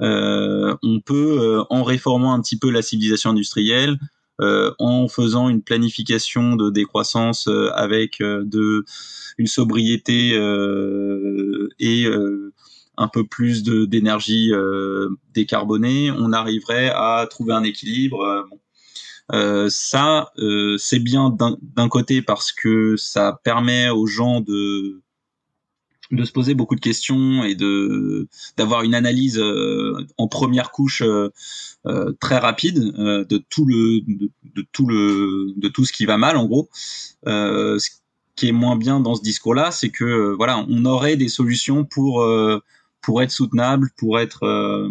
Euh, on peut, euh, en réformant un petit peu la civilisation industrielle, euh, en faisant une planification de décroissance avec de une sobriété et un peu plus d'énergie décarbonée, on arriverait à trouver un équilibre. ça, c'est bien d'un côté parce que ça permet aux gens de de se poser beaucoup de questions et de d'avoir une analyse euh, en première couche euh, euh, très rapide de tout le de, tout le de tout ce qui va mal en gros. ce qui est moins bien dans ce discours-là, c'est que voilà, on aurait des solutions pour pour être soutenable, pour être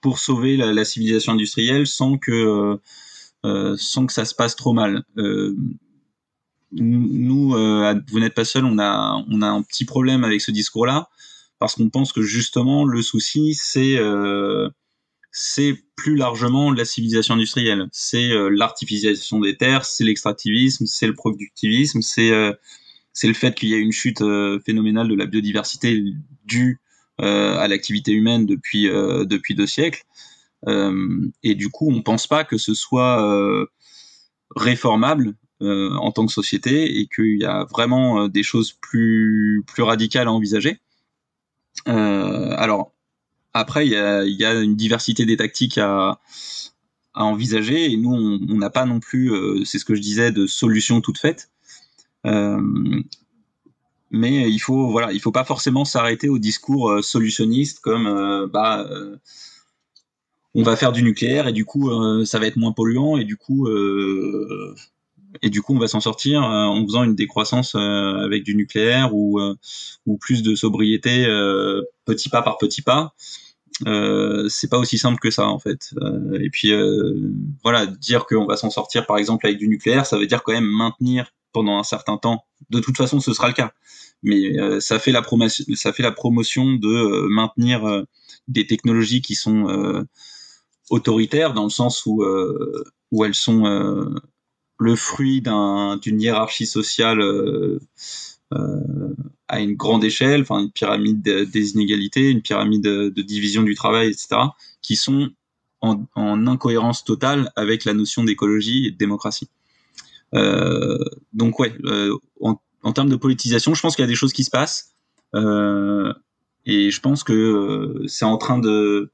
pour sauver la, la, civilisation industrielle sans que sans que ça se passe trop mal nous, euh, vous n'êtes pas seul, on a, on a un petit problème avec ce discours-là, parce qu'on pense que justement le souci, c'est euh, plus largement la civilisation industrielle, c'est euh, l'artificialisation des terres, c'est l'extractivisme, c'est le productivisme, c'est c'est le fait qu'il y a une chute phénoménale de la biodiversité due à l'activité humaine depuis depuis deux siècles. et du coup, on pense pas que ce soit réformable euh, en tant que société et qu'il y a vraiment euh, des choses plus plus radicales à envisager. Euh, alors après, il y a, y a, une diversité des tactiques à, à envisager et nous, on n'a pas non plus, c'est ce que je disais, de solutions toutes faites. mais il faut voilà, il faut pas forcément s'arrêter au discours solutionniste comme bah on va faire du nucléaire et du coup ça va être moins polluant et du coup et du coup on va s'en sortir euh, en faisant une décroissance euh, avec du nucléaire ou euh, ou plus de sobriété petit pas par petit pas euh, c'est pas aussi simple que ça en fait. et puis voilà, dire qu'on va s'en sortir par exemple avec du nucléaire, ça veut dire quand même maintenir pendant un certain temps. De toute façon, ce sera le cas. Mais ça fait la promotion, ça fait la promotion de maintenir des technologies qui sont autoritaires dans le sens où où elles sont le fruit d'une hiérarchie sociale euh, euh, à une grande échelle, enfin une pyramide des inégalités, une pyramide de, division du travail, etc., qui sont en, incohérence totale avec la notion d'écologie et de démocratie. Euh, donc ouais, en, termes de politisation, je pense qu'il y a des choses qui se passent, et je pense que c'est en train de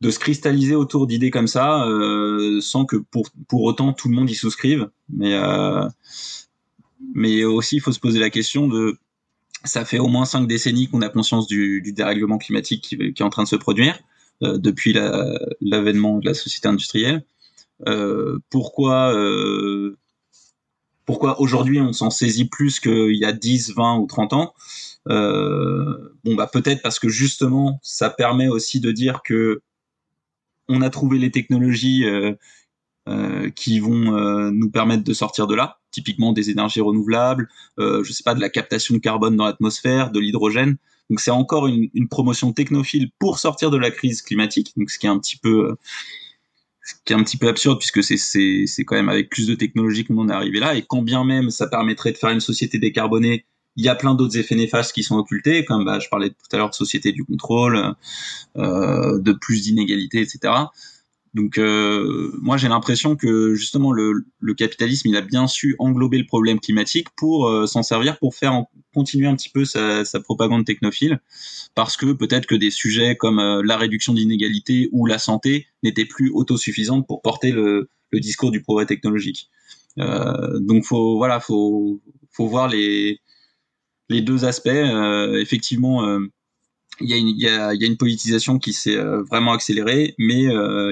de se cristalliser autour d'idées comme ça, euh, sans que pour, pour autant tout le monde y souscrive. Mais, euh, mais aussi, il faut se poser la question de, ça fait au moins cinq décennies qu'on a conscience du, du dérèglement climatique qui, qui, est en train de se produire euh, depuis l'avènement de la société industrielle. Euh, pourquoi, euh, pourquoi aujourd'hui on s'en saisit plus qu'il y a 10, 20 ou 30 ans? Euh, Bon, bah peut-être parce que justement, ça permet aussi de dire que on a trouvé les technologies euh, euh, qui vont euh, nous permettre de sortir de là, typiquement des énergies renouvelables, je sais pas, de la captation de carbone dans l'atmosphère, de l'hydrogène. Donc c'est encore une, promotion technophile pour sortir de la crise climatique, donc ce qui est un petit peu absurde puisque c'est quand même avec plus de technologie qu'on en est arrivé là. Et quand bien même ça permettrait de faire une société décarbonée il y a plein d'autres effets néfastes qui sont occultés, comme bah, je parlais tout à l'heure de société du contrôle, euh, de plus d'inégalités, etc. Donc euh, moi j'ai l'impression que justement le, le, capitalisme il a bien su englober le problème climatique pour euh, s'en servir pour faire continuer un petit peu sa, sa propagande technophile parce que peut-être que des sujets comme euh, la réduction d'inégalités ou la santé n'étaient plus autosuffisants pour porter le, le discours du progrès technologique. Euh, donc faut voilà faut faut voir les les deux aspects. Euh, effectivement, euh, il y, a une, politisation qui s'est euh, vraiment accélérée, mais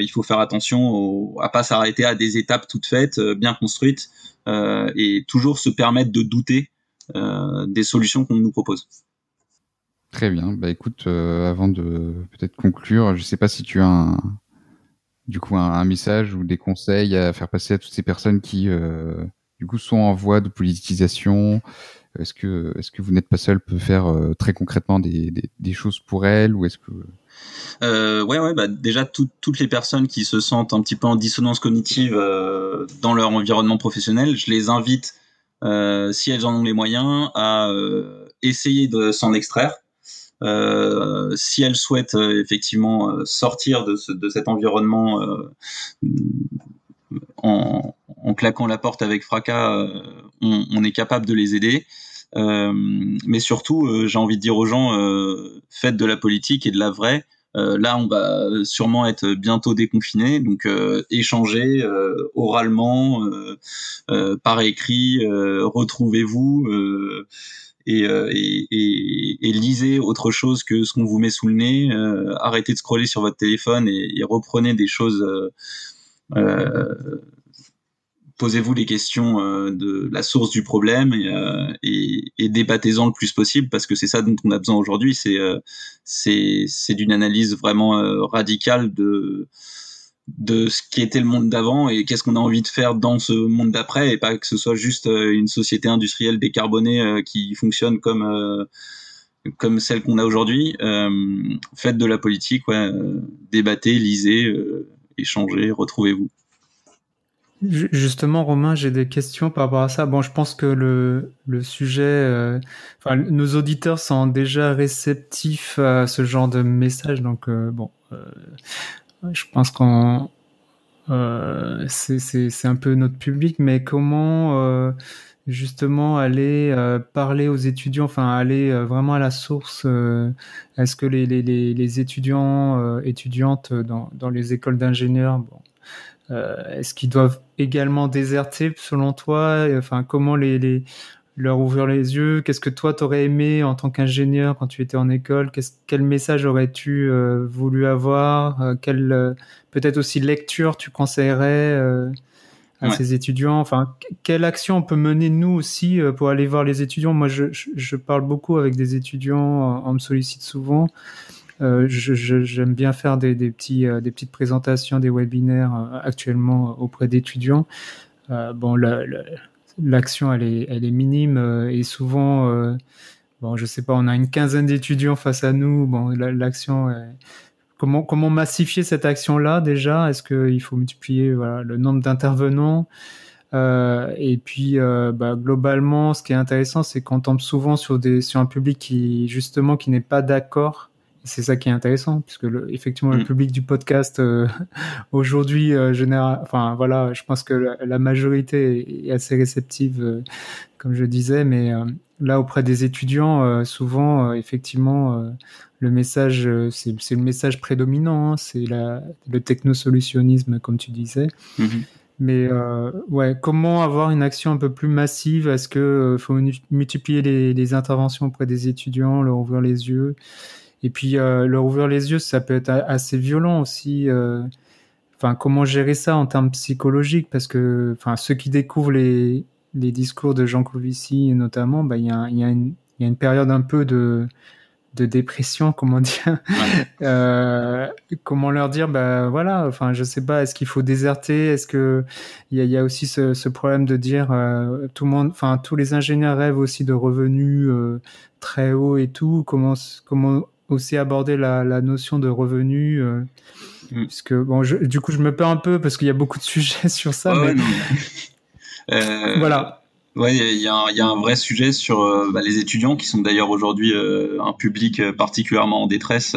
il faut faire attention au, à pas s'arrêter à des étapes toutes faites, bien construites, et toujours se permettre de douter des solutions qu'on nous propose. Très bien. Bah écoute, avant de peut-être conclure, je sais pas si tu as un, du coup un, message ou des conseils à faire passer à toutes ces personnes qui du coup sont en voie de politisation Est-ce que, est-ce que vous n'êtes pas seul peut faire très concrètement des, choses pour elles ou est-ce que euh, ouais, ouais, bah déjà toutes les personnes qui se sentent un petit peu en dissonance cognitive dans leur environnement professionnel, je les invite, euh, si elles en ont les moyens, à essayer de s'en extraire. Euh, si elles souhaitent euh, effectivement euh, sortir de, de cet environnement en, en, claquant la porte avec fracas, on, on, est capable de les aider. mais surtout, j'ai envie de dire aux gens, faites de la politique et de la vraie. là, on va sûrement être bientôt déconfiné, donc échangez oralement, par écrit, retrouvez-vous. Euh, et, lisez autre chose que ce qu'on vous met sous le nez. Euh, arrêtez de scroller sur votre téléphone et, reprenez des choses. Euh, posez-vous les questions de la source du problème et, et, débattez-en le plus possible parce que c'est ça dont on a besoin aujourd'hui. C'est c'est d'une analyse vraiment radicale de de ce qui était le monde d'avant et qu'est-ce qu'on a envie de faire dans ce monde d'après et pas que ce soit juste euh, une société industrielle décarbonée euh, qui fonctionne comme euh, comme celle qu'on a aujourd'hui. faites de la politique, ouais, débattez, lisez, échangez, retrouvez-vous. Justement, Romain, j'ai des questions par rapport à ça. Bon, je pense que le, le sujet, enfin, nos auditeurs sont déjà réceptifs à ce genre de message, donc bon, je pense qu'on euh, c'est un peu notre public, mais comment euh, justement aller euh, parler aux étudiants, enfin aller euh, vraiment à la source. Euh, est-ce que les, les, les étudiants, étudiantes dans, dans les écoles d'ingénieurs, bon, est-ce qu'ils doivent également déserter selon toi Enfin, comment les, les leur ouvrir les yeux? Qu'est-ce que toi t'aurais aimé en tant qu'ingénieur quand tu étais en école? Quel message aurais-tu euh, voulu avoir? Euh, Quelle euh, peut-être aussi lecture tu conseillerais à ces étudiants? Enfin, quelle action on peut mener nous aussi pour aller voir les étudiants? Moi, je, je, parle beaucoup avec des étudiants, on me sollicite souvent. J'aime bien faire des, des petits, des petites présentations, des webinaires actuellement auprès d'étudiants. bon, la, l'action elle est, elle est minime euh, et souvent, euh, bon, je sais pas, on a une quinzaine d'étudiants face à nous. Bon, l'action, comment comment massifier cette action-là déjà? Est-ce qu'il faut multiplier le nombre d'intervenants? Euh, et puis, euh, bah, globalement, ce qui est intéressant, c'est qu'on tombe souvent sur des sur un public qui justement qui n'est pas d'accord c'est ça qui est intéressant, puisque le, effectivement le mm. public du podcast euh, aujourd'hui euh, général, enfin voilà, je pense que la, majorité est, assez réceptive, euh, comme je disais, mais là auprès des étudiants, souvent effectivement le message, c'est le message prédominant, hein, c'est le technosolutionnisme comme tu disais. Mm-hmm. Mais ouais, comment avoir une action un peu plus massive? Est-ce que faut multiplier les, les, interventions auprès des étudiants, leur ouvrir les yeux? Et puis euh, leur ouvrir les yeux, ça peut être assez violent aussi. Euh, enfin, comment gérer ça en termes psychologiques? Parce que, enfin, ceux qui découvrent les, les discours de Jean Covici notamment, bah, il y a, y, y a une période un peu de de dépression, comment dire euh, Comment leur dire bah voilà, enfin je sais pas, est-ce qu'il faut déserter? Est-ce que il y a, y a, aussi ce, ce, problème de dire euh, tout le monde, enfin tous les ingénieurs rêvent aussi de revenus euh, très hauts et tout. Comment comment aussi aborder la, la notion de revenu. Euh, mm. Puisque, bon, je, du coup, je me perds un peu parce qu'il y a beaucoup de sujets sur ça. mais... euh, voilà. Ouais, il y, y, y, a un vrai sujet sur euh, bah, les étudiants qui sont d'ailleurs aujourd'hui euh, un public particulièrement en détresse.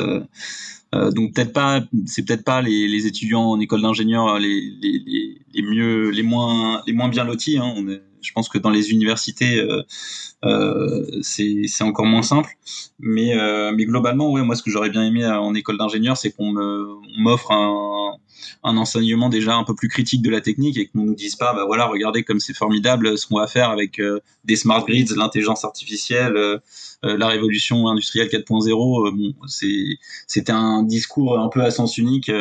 donc peut-être pas, c'est peut-être pas les, les, étudiants en école d'ingénieur les, les, les, mieux, les moins, les moins bien lotis. Hein. On est, je pense que dans les universités, euh, euh, c'est encore moins simple. Mais, euh, mais globalement, ouais, moi, ce que j'aurais bien aimé en école d'ingénieur, c'est qu'on m'offre un, un enseignement déjà un peu plus critique de la technique et qu'on nous dise pas, bah voilà, regardez comme c'est formidable ce qu'on va faire avec des smart grids, l'intelligence artificielle, la révolution industrielle 4.0. bon, c'était un discours un peu à sens unique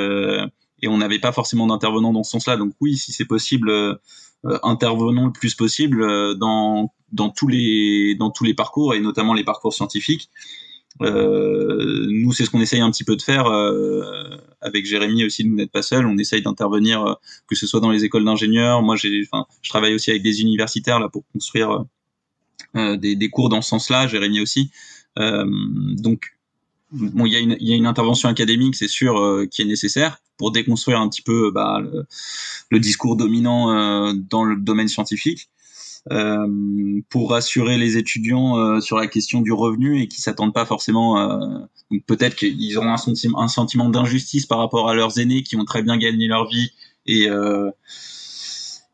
et on n'avait pas forcément d'intervenants dans ce sens-là. Donc oui, si c'est possible euh, intervenons le plus possible euh, dans dans tous les dans tous les parcours et notamment les parcours scientifiques. Euh, nous, c'est ce qu'on essaye un petit peu de faire euh, avec Jérémy aussi. Nous n'êtes pas seuls. On essaye d'intervenir, euh, que ce soit dans les écoles d'ingénieurs. Moi, j'ai, enfin, je travaille aussi avec des universitaires là pour construire euh, des, des, cours dans ce sens-là. Jérémy aussi. donc, bon, il y, a une, y a une intervention académique, c'est sûr, qui est nécessaire pour déconstruire un petit peu bah, le, le, discours dominant dans le domaine scientifique. Euh, pour rassurer les étudiants euh, sur la question du revenu et qui s'attendent pas forcément. Euh, peut-être qu'ils auront un sentiment, d'injustice par rapport à leurs aînés qui ont très bien gagné leur vie et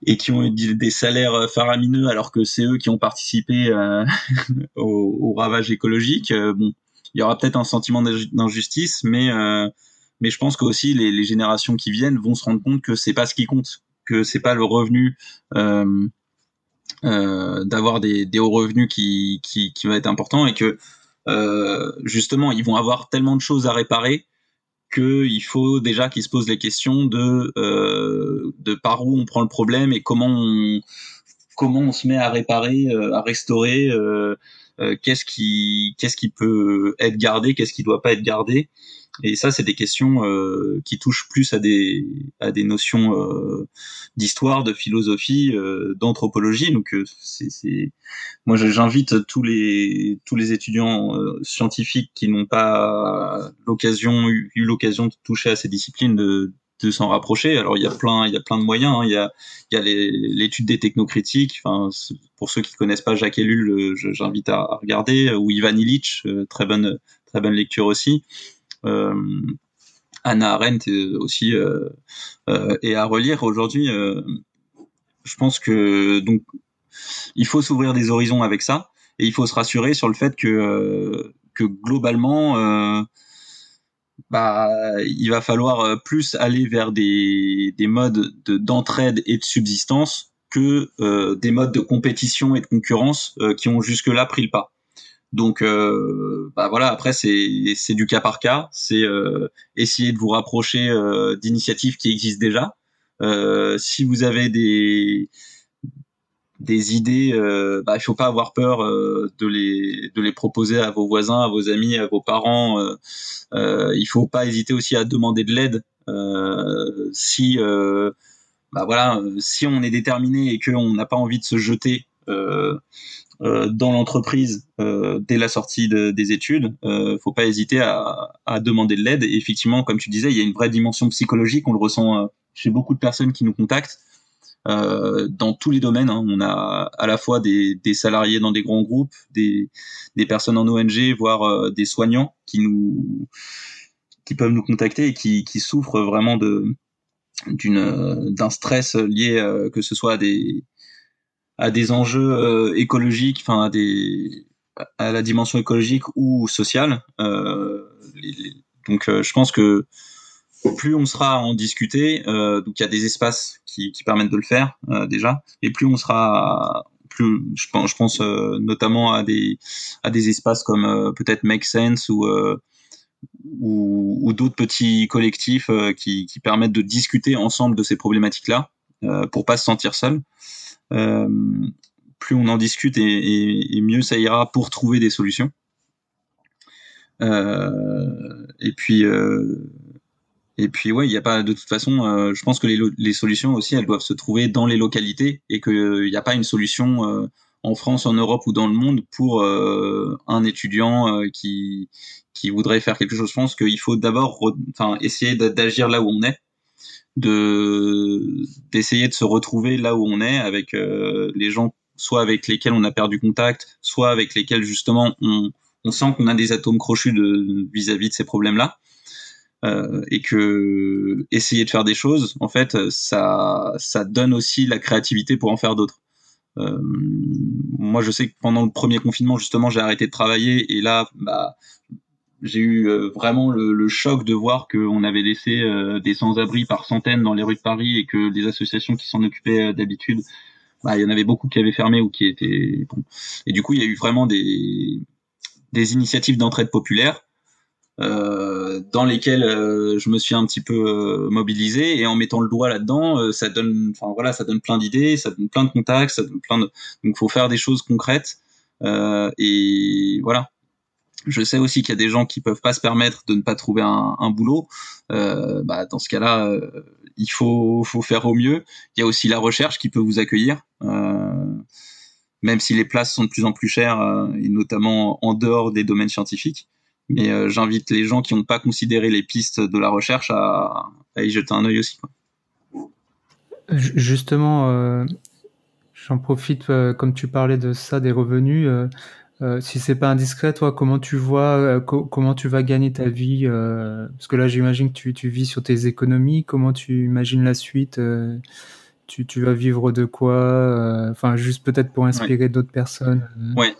et qui ont eu des salaires faramineux alors que c'est eux qui ont participé au, au, ravage écologique. bon, il y aura peut-être un sentiment d'injustice, mais mais je pense que aussi les, les, générations qui viennent vont se rendre compte que c'est pas ce qui compte, que c'est pas le revenu euh, euh, d'avoir des, des, hauts revenus qui, qui, qui va être important et que euh, justement ils vont avoir tellement de choses à réparer qu'il faut déjà qu'ils se posent les questions de euh, de par où on prend le problème et comment on comment on se met à réparer, euh, à restaurer, euh, qu'est-ce qui qu'est-ce qui peut être gardé, qu'est-ce qui doit pas être gardé. Et ça, c'est des questions euh, qui touchent plus à des à des notions euh, d'histoire, de philosophie, euh, d'anthropologie. Donc, euh, c'est moi, j'invite tous les tous les étudiants euh, scientifiques qui n'ont pas l'occasion eu, eu l'occasion de toucher à ces disciplines de de s'en rapprocher. Alors il y a plein, il y a plein de moyens. Hein. Il y a, il y a l'étude des technocritiques. Enfin, pour ceux qui connaissent pas Jacques Ellul, j'invite à, à, regarder. Ou Ivan Illich, très bonne, très bonne lecture aussi. Euh, Anna Arendt aussi euh, euh, et à relire aujourd'hui. je pense que donc il faut s'ouvrir des horizons avec ça et il faut se rassurer sur le fait que que globalement bah, il va falloir plus aller vers des, des modes d'entraide et de subsistance que des modes de compétition et de concurrence qui ont jusque-là pris le pas. Donc, euh, bah voilà, après c'est c'est du cas par cas, c'est euh, essayer de vous rapprocher euh, d'initiatives qui existent déjà. Euh, si vous avez des des idées, euh, bah, il faut pas avoir peur euh, de les de les proposer à vos voisins, à vos amis, à vos parents. Euh, il faut pas hésiter aussi à demander de l'aide si bah voilà, si on est déterminé et qu'on n'a pas envie de se jeter euh, dans l'entreprise euh, dès la sortie de, des études, euh, faut pas hésiter à, à demander de l'aide. Et effectivement, comme tu disais, il y a une vraie dimension psychologique. On le ressent euh, chez beaucoup de personnes qui nous contactent. Euh, dans tous les domaines, hein. on a à la fois des, des, salariés dans des grands groupes, des, des personnes en ONG, voire euh, des soignants qui nous qui peuvent nous contacter et qui, qui souffrent vraiment de d'une d'un stress lié que ce soit à des à des enjeux euh, écologiques, enfin à des à la dimension écologique ou sociale. Euh, donc euh, je pense que plus on sera à en discuter, euh, donc il y a des espaces qui, qui permettent de le faire euh, déjà, et plus on sera, plus je pense, je pense euh, notamment à des à des espaces comme peut-être Make Sense ou ou, ou d'autres petits collectifs qui, qui permettent de discuter ensemble de ces problématiques-là pour pas se sentir seul. Euh, plus on en discute et, et, mieux ça ira pour trouver des solutions. Euh, et puis euh, et puis ouais, il a pas de toute façon. Euh, je pense que les, les, solutions aussi, elles doivent se trouver dans les localités et qu'il n'y a pas une solution euh, en France, en Europe ou dans le monde pour euh, un étudiant qui qui voudrait faire quelque chose. Je pense qu'il faut d'abord, enfin, essayer d'agir là où on est de d'essayer de se retrouver là où on est avec euh, les gens soit avec lesquels on a perdu contact, soit avec lesquels justement on, on sent qu'on a des atomes crochus de vis-à-vis de ces problèmes-là. Euh, et que essayer de faire des choses, en fait, ça, ça donne aussi la créativité pour en faire d'autres. Euh, moi, je sais que pendant le premier confinement, justement, j'ai arrêté de travailler et là, bah, j'ai eu euh, vraiment le, le, choc de voir qu'on avait laissé euh, des sans-abri par centaines dans les rues de Paris et que les associations qui s'en occupaient euh, d'habitude, bah, il y en avait beaucoup qui avaient fermé ou qui étaient bon. Et du coup, il y a eu vraiment des des initiatives d'entraide populaire euh, dans lesquelles je me suis un petit peu mobilisé et en mettant le doigt là-dedans, ça donne, enfin voilà, ça donne plein d'idées, ça donne plein de contacts, ça donne plein de, donc faut faire des choses concrètes et voilà Je sais aussi qu'il y a des gens qui peuvent pas se permettre de ne pas trouver un, un boulot. Euh, bah, dans ce cas-là, euh, il faut, faut faire au mieux. Il y a aussi la recherche qui peut vous accueillir, euh, même si les places sont de plus en plus chères, euh, et notamment en dehors des domaines scientifiques. Mais j'invite les gens qui n'ont pas considéré les pistes de la recherche à, à y jeter un œil aussi. Quoi. Justement, j'en profite, comme tu parlais de ça, des revenus. Euh, si c'est pas indiscret, toi, comment tu vois, euh, co comment tu vas gagner ta vie euh, Parce que là, j'imagine que tu, tu, vis sur tes économies. Comment tu imagines la suite euh, tu, tu, vas vivre de quoi Enfin, juste peut-être pour inspirer ouais. d'autres personnes. Ouais.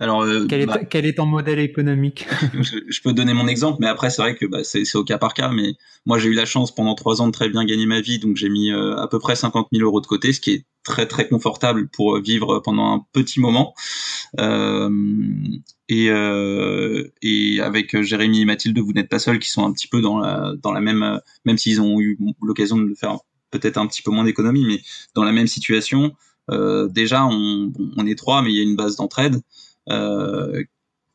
Alors, euh, quel, est, bah, quel, est, ton modèle économique? Je, je, peux donner mon exemple, mais après c'est vrai que bah, c'est au cas par cas. Mais moi j'ai eu la chance pendant trois ans de très bien gagner ma vie, donc j'ai mis euh, à peu près 50 000 euros de côté, ce qui est très très confortable pour vivre pendant un petit moment. Euh, et, euh, et avec Jérémy et Mathilde, vous n'êtes pas seuls, qui sont un petit peu dans la dans la même, même s'ils ont eu l'occasion de faire peut-être un petit peu moins d'économie, mais dans la même situation. Euh, déjà, on, est trois, mais il y a une base d'entraide euh,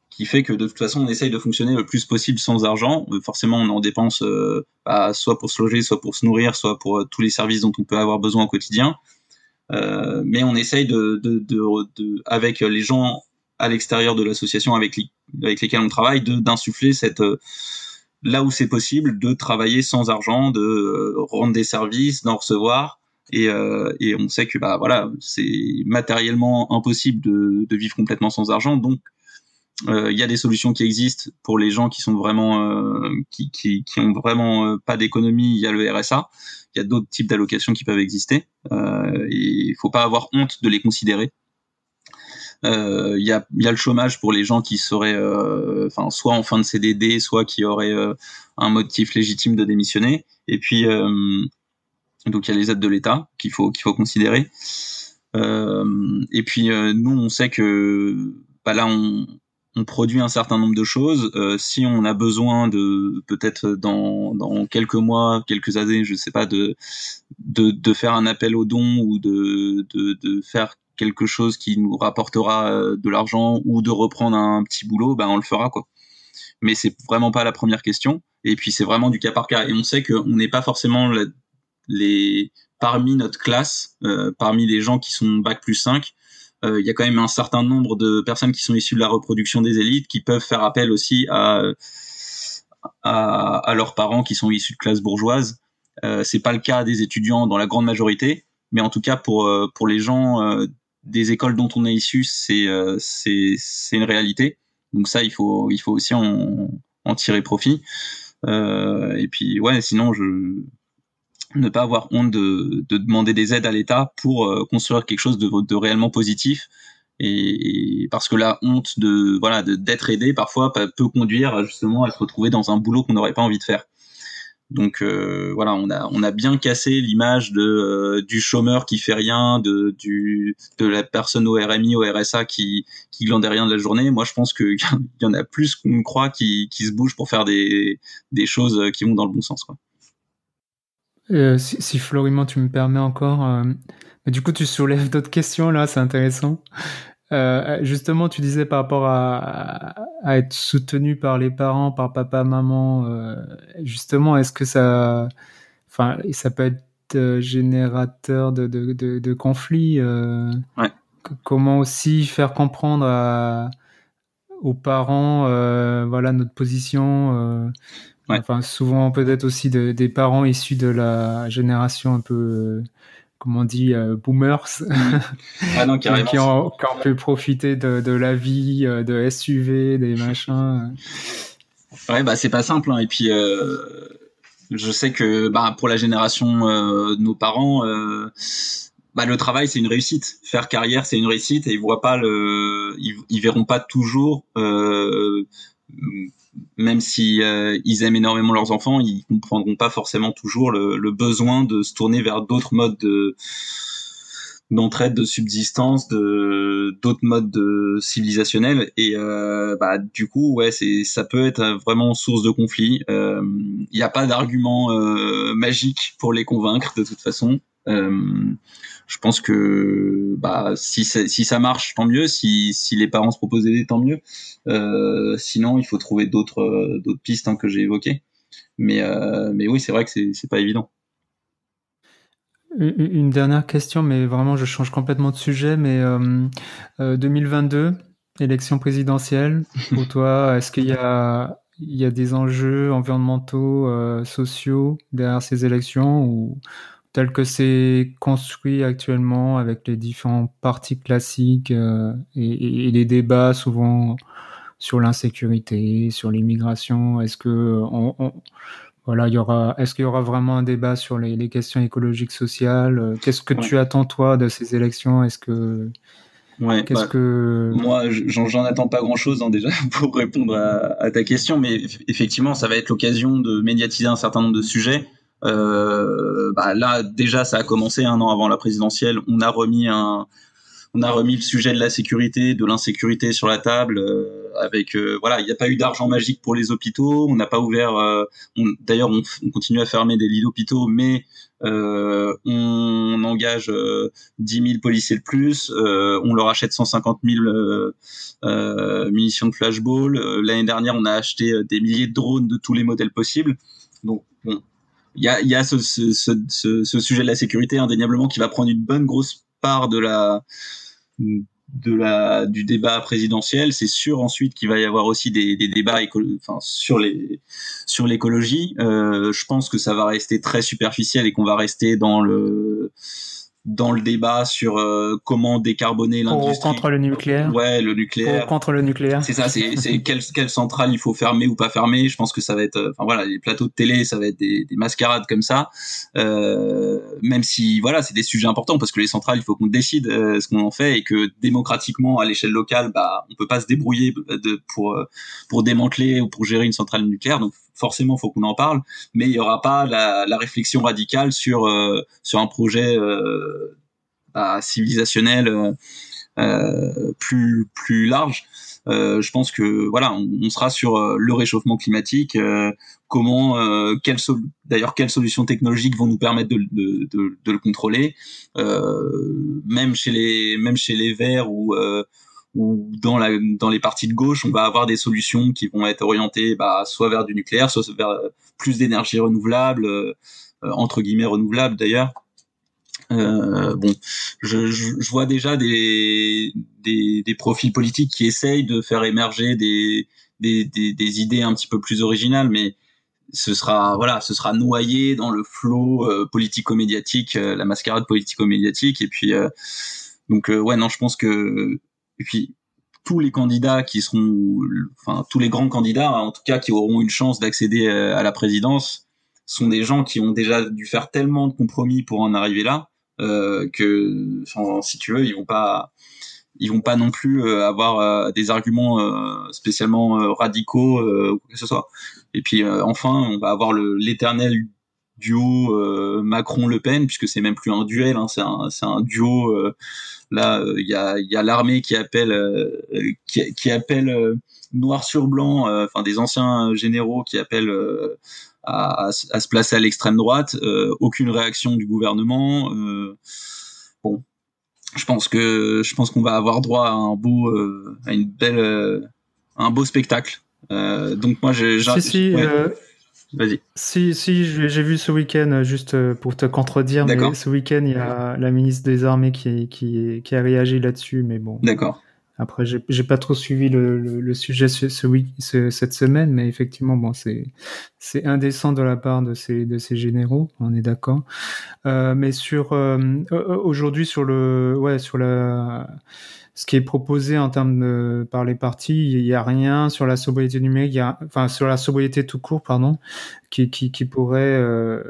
qui fait que de toute façon, on essaye de fonctionner le plus possible sans argent. Euh, forcément, on en dépense bah, soit pour se loger, soit pour se nourrir, soit pour tous les services dont on peut avoir besoin au quotidien. Mais on essaye de, de, de, avec les gens à l'extérieur de l'association avec, les, avec lesquels on travaille, d'insuffler cette là où c'est possible, de travailler sans argent, de rendre des services, d'en recevoir, et, euh, et on sait que bah voilà c'est matériellement impossible de, de, vivre complètement sans argent. Donc il euh, y a des solutions qui existent pour les gens qui sont vraiment euh, qui, qui, qui ont vraiment euh, pas d'économie. Il y a le RSA il y a d'autres types d'allocations qui peuvent exister. Euh, et il faut pas avoir honte de les considérer il euh, y, a, y a le chômage pour les gens qui seraient enfin soit en fin de CDD soit qui auraient un motif légitime de démissionner et puis donc il y a les aides de l'État qu'il faut qu'il faut considérer. Euh, et puis euh, nous on sait que bah là on, produit un certain nombre de choses. Euh, si on a besoin de peut-être dans, dans quelques mois, quelques années, je sais pas, de, de, faire un appel aux dons ou de, de faire quelque chose qui nous rapportera euh, de l'argent ou de reprendre un petit boulot, bah on le fera quoi. Mais c'est vraiment pas la première question. Et puis c'est vraiment du cas par cas. Et on sait qu'on n'est pas forcément les parmi notre classe, euh, parmi les gens qui sont bac plus 5, euh, il y a quand même un certain nombre de personnes qui sont issues de la reproduction des élites qui peuvent faire appel aussi à, à, leurs parents qui sont issus de classes bourgeoises. C'est pas le cas des étudiants dans la grande majorité, mais en tout cas pour pour les gens des écoles dont on est issu, c'est euh, c'est c'est une réalité. Donc ça, il faut il faut aussi en, en tirer profit. et puis ouais, sinon je ne pas avoir honte de, de demander des aides à l'État pour euh, construire quelque chose de, de réellement positif. Et, parce que la honte de voilà d'être aidé parfois peut conduire justement à se retrouver dans un boulot qu'on n'aurait pas envie de faire. Donc euh, voilà, on a on a bien cassé l'image de euh, du chômeur qui fait rien, de du de la personne au RMI, au RSA qui qui glande rien de la journée. Moi, je pense qu'il y en a plus qu'on croit qui qui se bougent pour faire des des choses qui vont dans le bon sens. Euh, si, si, tu me permets encore, euh, du coup, tu soulèves d'autres questions là, c'est intéressant. Euh, justement, tu disais par rapport à, à, être soutenu par les parents, par papa, maman. Euh, justement, est-ce que ça, enfin, ça peut être euh, générateur de, de, de, de conflits. Ouais. Comment aussi faire comprendre à, aux parents, voilà, notre position Ouais. Enfin, souvent peut-être aussi de, des parents issus de la génération un peu, comment on dit, euh, boomers, ah non, qui, ont, qui, ont, pu profiter de, de la vie, euh, de SUV, des machins. Ouais, bah c'est pas simple. Hein. Et puis, euh, je sais que bah, pour la génération euh, de nos parents, euh, bah, le travail c'est une réussite. Faire carrière c'est une réussite et ils voient pas le, ils, ils verront pas toujours même si euh, ils aiment énormément leurs enfants, ils comprendront pas forcément toujours le, besoin de se tourner vers d'autres modes de d'entraide, de subsistance, de d'autres modes de civilisationnels et euh, bah du coup ouais c'est ça peut être vraiment source de conflit. Il euh, n'y a pas d'argument euh, magique pour les convaincre de toute façon. Je pense que bah, si, si ça marche, tant mieux. Si, si les parents se proposent d'aider, tant mieux. sinon, il faut trouver d'autres d'autres pistes hein, que j'ai évoquées. Mais, mais oui, c'est vrai que c'est pas évident. Une dernière question, mais vraiment je change complètement de sujet, mais 2022, élection présidentielle, pour toi, est-ce qu'il y a, il y a des enjeux environnementaux, euh, sociaux derrière ces élections ou tel que c'est construit actuellement avec les différents partis classiques euh, et, les débats souvent sur l'insécurité, sur l'immigration, est-ce que on, voilà, il y aura, est-ce qu'il y aura vraiment un débat sur les, questions écologiques, sociales? Qu'est-ce que tu attends toi de ces élections? Est-ce que Ouais, Qu'est-ce bah, que moi, j'en attends pas grand-chose hein, déjà pour répondre à, ta question, mais effectivement, ça va être l'occasion de médiatiser un certain nombre de sujets. Euh, bah, là, déjà, ça a commencé un an avant la présidentielle. On a remis un, on a remis le sujet de la sécurité, de l'insécurité sur la table. Euh, avec euh, voilà, il n'y a pas eu d'argent magique pour les hôpitaux. On n'a pas ouvert. Euh, d'ailleurs, on, on, continue à fermer des lits d'hôpitaux, mais on engage 10 000 policiers de plus. on leur achète 150 000 munitions de flashball. L'année dernière, on a acheté des milliers de drones de tous les modèles possibles. Donc bon, il y a, y a ce, ce, ce, ce, sujet de la sécurité indéniablement qui va prendre une bonne grosse part de la de la du débat présidentiel. C'est sûr ensuite qu'il va y avoir aussi des, des débats enfin, sur les sur l'écologie. Euh, je pense que ça va rester très superficiel et qu'on va rester dans le dans le débat sur euh, comment décarboner l'industrie. contre le nucléaire. Ouais, le nucléaire. contre le nucléaire. C'est ça, c'est quelle quelle centrale il faut fermer ou pas fermer. Je pense que ça va être, euh, enfin voilà, les plateaux de télé, ça va être des, des mascarades comme ça. Euh, même si voilà, c'est des sujets importants parce que les centrales, il faut qu'on décide euh, ce qu'on en fait et que démocratiquement à l'échelle locale, bah on peut pas se débrouiller de, pour pour démanteler ou pour gérer une centrale nucléaire. Donc forcément, faut qu'on en parle, mais il y aura pas la, réflexion radicale sur euh, sur un projet euh, bah, civilisationnel euh, plus plus large. Je pense que voilà, on, sera sur le réchauffement climatique, comment, quelles d'ailleurs quelles solutions technologiques vont nous permettre de, de, de, de le contrôler, même chez les même chez les verts ou ou dans, la, dans les parties de gauche, on va avoir des solutions qui vont être orientées bah, soit vers du nucléaire, soit vers euh, plus d'énergie renouvelable, euh, euh, entre guillemets renouvelable d'ailleurs. Euh, bon, je, je, je, vois déjà des, des, des, profils politiques qui essayent de faire émerger des, des, des, des, idées un petit peu plus originales, mais ce sera voilà, ce sera noyé dans le flot politico-médiatique, la mascarade politico-médiatique, et puis donc ouais non, je pense que et puis tous les candidats qui seront, enfin tous les grands candidats, en tout cas qui auront une chance d'accéder euh, à la présidence, sont des gens qui ont déjà dû faire tellement de compromis pour en arriver là euh, que, si tu veux, ils vont pas, ils vont pas non plus euh, avoir euh, des arguments spécialement radicaux ou quoi que ce soit. Et puis enfin, on va avoir l'éternel duo Macron-Le Pen, puisque c'est même plus un duel, hein, c'est un, c'est un duo Là, il y a, y a l'armée qui appelle, euh, qui, qui, appelle euh, noir sur blanc, euh, enfin des anciens généraux qui appellent à, à, se placer à l'extrême droite. aucune réaction du gouvernement. bon, je pense que je pense qu'on va avoir droit à un beau, à une belle, un beau spectacle. donc moi, j'ai. Si, si, Vas-y. Si, si, j'ai vu ce week-end, euh, juste euh, pour te contredire, mais ce week-end, il y a la ministre des Armées qui, qui, qui a réagi là-dessus, mais bon. D'accord. Après, j'ai pas trop suivi le, le, sujet ce, ce, cette semaine, mais effectivement, bon, c'est c'est indécent de la part de ces de ces généraux, on est d'accord. Euh, mais sur euh, aujourd'hui sur le ouais sur la ce qui est proposé en termes par les partis, il n'y a rien sur la sobriété numérique, enfin sur la sobriété tout court, pardon, qui, pourrait euh,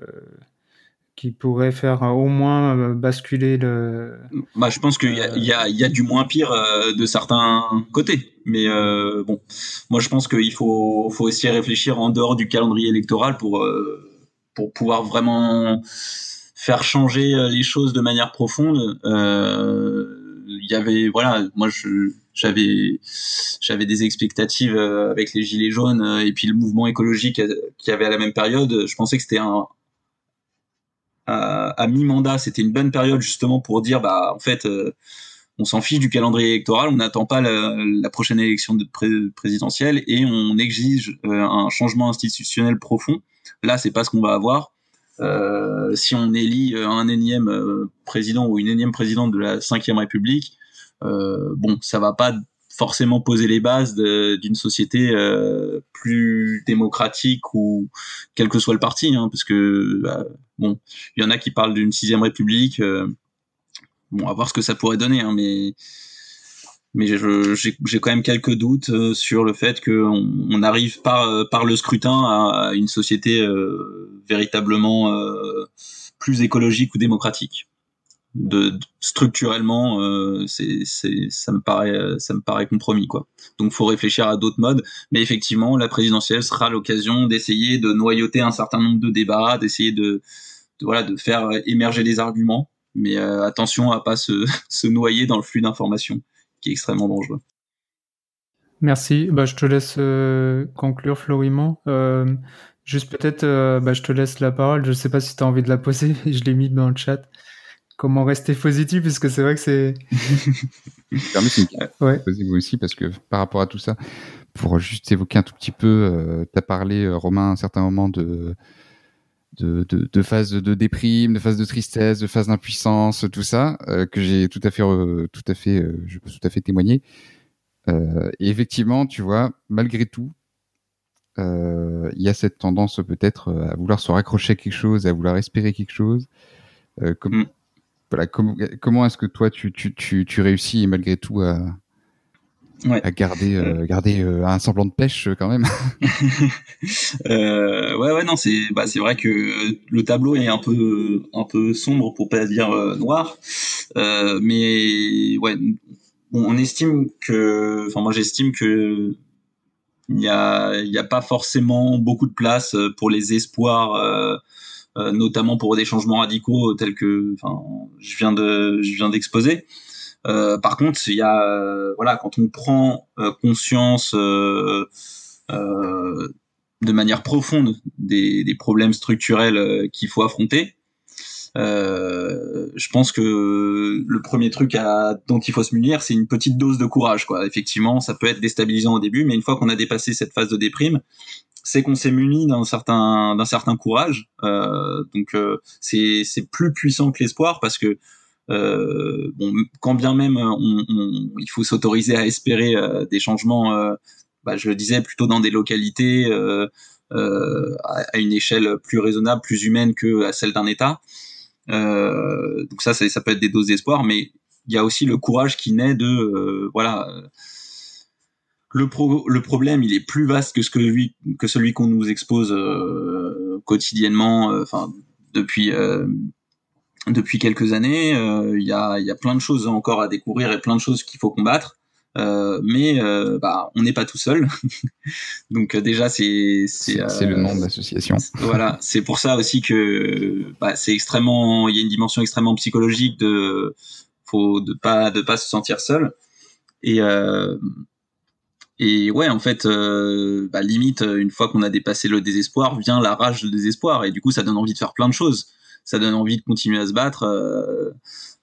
qui pourrait faire au moins euh, basculer le. Bah, je pense qu'il y a, du moins pire euh, de certains côtés, mais bon, moi je pense qu'il faut, faut aussi réfléchir en dehors du calendrier électoral pour pour pouvoir vraiment faire changer les choses de manière profonde. Il y avait voilà moi j'avais j'avais des expectatives euh, avec les gilets jaunes euh, et puis le mouvement écologique qui avait à la même période je pensais que c'était un à, mi-mandat, c'était une bonne période justement pour dire, bah en fait, on s'en fiche du calendrier électoral, on n'attend pas la, prochaine élection de présidentielle et on exige un changement institutionnel profond. Là, c'est pas ce qu'on va avoir. Euh, si on élit un énième président ou une énième présidente de la Ve République, euh, bon, ça va pas forcément poser les bases d'une société euh, plus démocratique ou quel que soit le parti, hein, parce que bah, bon, il y en a qui parlent d'une sixième république. Euh, bon, à voir ce que ça pourrait donner, hein, mais mais j'ai quand même quelques doutes euh, sur le fait qu'on on arrive par par le scrutin à, une société véritablement plus écologique ou démocratique. De, structurellement euh, c'est ça me paraît ça me paraît compromis quoi. Donc faut réfléchir à d'autres modes. Mais effectivement la présidentielle sera l'occasion d'essayer de noyauter un certain nombre de débats d'essayer de, voilà de faire émerger des arguments. Mais euh, attention à pas se, se noyer dans le flux d'informations qui est extrêmement dangereux. Merci. Bah, je te laisse euh, conclure Florimont juste peut-être bah, je te laisse la parole. Je sais pas si tu as envie de la poser je l'ai mis dans le chat. Comment rester positif puisque c'est vrai que c'est. ouais. vous aussi parce que par rapport à tout ça, pour juste évoquer un tout petit peu, euh, tu as parlé euh, Romain à un certain moment de de, de, de phase de déprime, de phase de tristesse, de phase d'impuissance, tout ça euh, que j'ai tout à fait tout à fait je peux tout à fait témoigner. et effectivement, tu vois, malgré tout, il y a cette tendance peut-être à vouloir se raccrocher à quelque chose, à vouloir espérer quelque chose. comme, mm voilà, comment est-ce que toi tu, tu, tu, tu, réussis malgré tout à, à garder, euh, garder euh, un semblant de pêche euh, quand même. Euh, Ouais, ouais, non, c'est bah, c'est vrai que le tableau est un peu un peu sombre pour pas dire noir, mais ouais, on estime que, enfin moi j'estime que il y a il y a pas forcément beaucoup de place pour les espoirs euh, notamment pour des changements radicaux tels que, enfin, je viens de, je viens d'exposer. Euh, par contre, il y a, euh, voilà, quand on prend conscience de manière profonde des, des problèmes structurels qu'il faut affronter, euh, je pense que le premier truc à, dont il faut se munir, c'est une petite dose de courage. Quoi. Effectivement, ça peut être déstabilisant au début, mais une fois qu'on a dépassé cette phase de déprime, c'est qu'on s'est muni d'un certain d'un certain courage. Euh, donc euh, c'est c'est plus puissant que l'espoir parce que euh, bon, quand bien même on, il faut s'autoriser à espérer euh, des changements, euh, bah, je le disais plutôt dans des localités à, une échelle plus raisonnable, plus humaine que à celle d'un État. donc ça, ça, peut être des doses d'espoir, mais il y a aussi le courage qui naît de voilà le, problème, il est plus vaste que, ce que, lui, que celui qu'on nous expose euh, quotidiennement, euh, enfin euh, depuis quelques années. Il y, a, y a plein de choses encore à découvrir et plein de choses qu'il faut combattre. mais bah, on n'est pas tout seul. Donc déjà, c'est c'est le nom de l'association. voilà, c'est pour ça aussi que bah, c'est extrêmement, il y a une dimension extrêmement psychologique de faut de pas de pas se sentir seul. Et et ouais, en fait, euh, bah, limite, euh, une fois qu'on a dépassé le désespoir, vient la rage du désespoir. Et du coup, ça donne envie de faire plein de choses. Ça donne envie de continuer à se battre. Euh,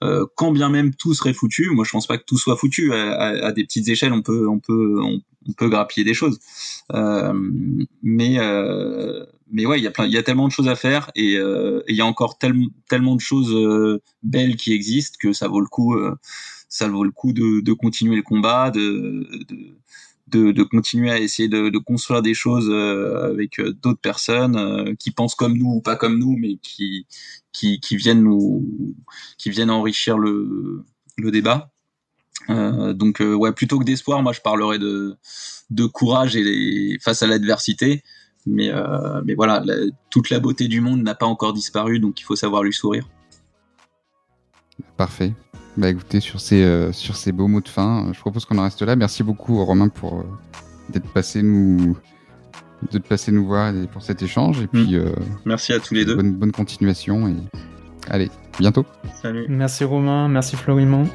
euh quand bien même tout serait foutu, moi je pense pas que tout soit foutu. À, des petites échelles, on peut, on peut, on, peut grappiller des choses. Euh, mais, mais ouais, il y a plein, il y a tellement de choses à faire et il y a encore tellement de choses belles qui existent que ça vaut le coup, ça vaut le coup de, de continuer le combat, de, de de, de, continuer à essayer de, de construire des choses euh, avec euh, d'autres personnes euh, qui pensent comme nous ou pas comme nous, mais qui, qui, qui viennent nous, qui viennent enrichir le, le débat. Euh, donc ouais, plutôt que d'espoir, moi je parlerais de, de courage et face à l'adversité. Mais, mais voilà, toute la beauté du monde n'a pas encore disparu, donc il faut savoir lui sourire. Parfait. Bah écoutez, sur ces, euh, sur ces beaux mots de fin, je propose qu'on en reste là. Merci beaucoup Romain pour euh, d'être passé nous de passer nous voir et pour cet échange. Et puis, mm. euh, merci à tous les deux. Bonne, bonne continuation et allez, bientôt. Salut. Merci Romain, merci Florimont.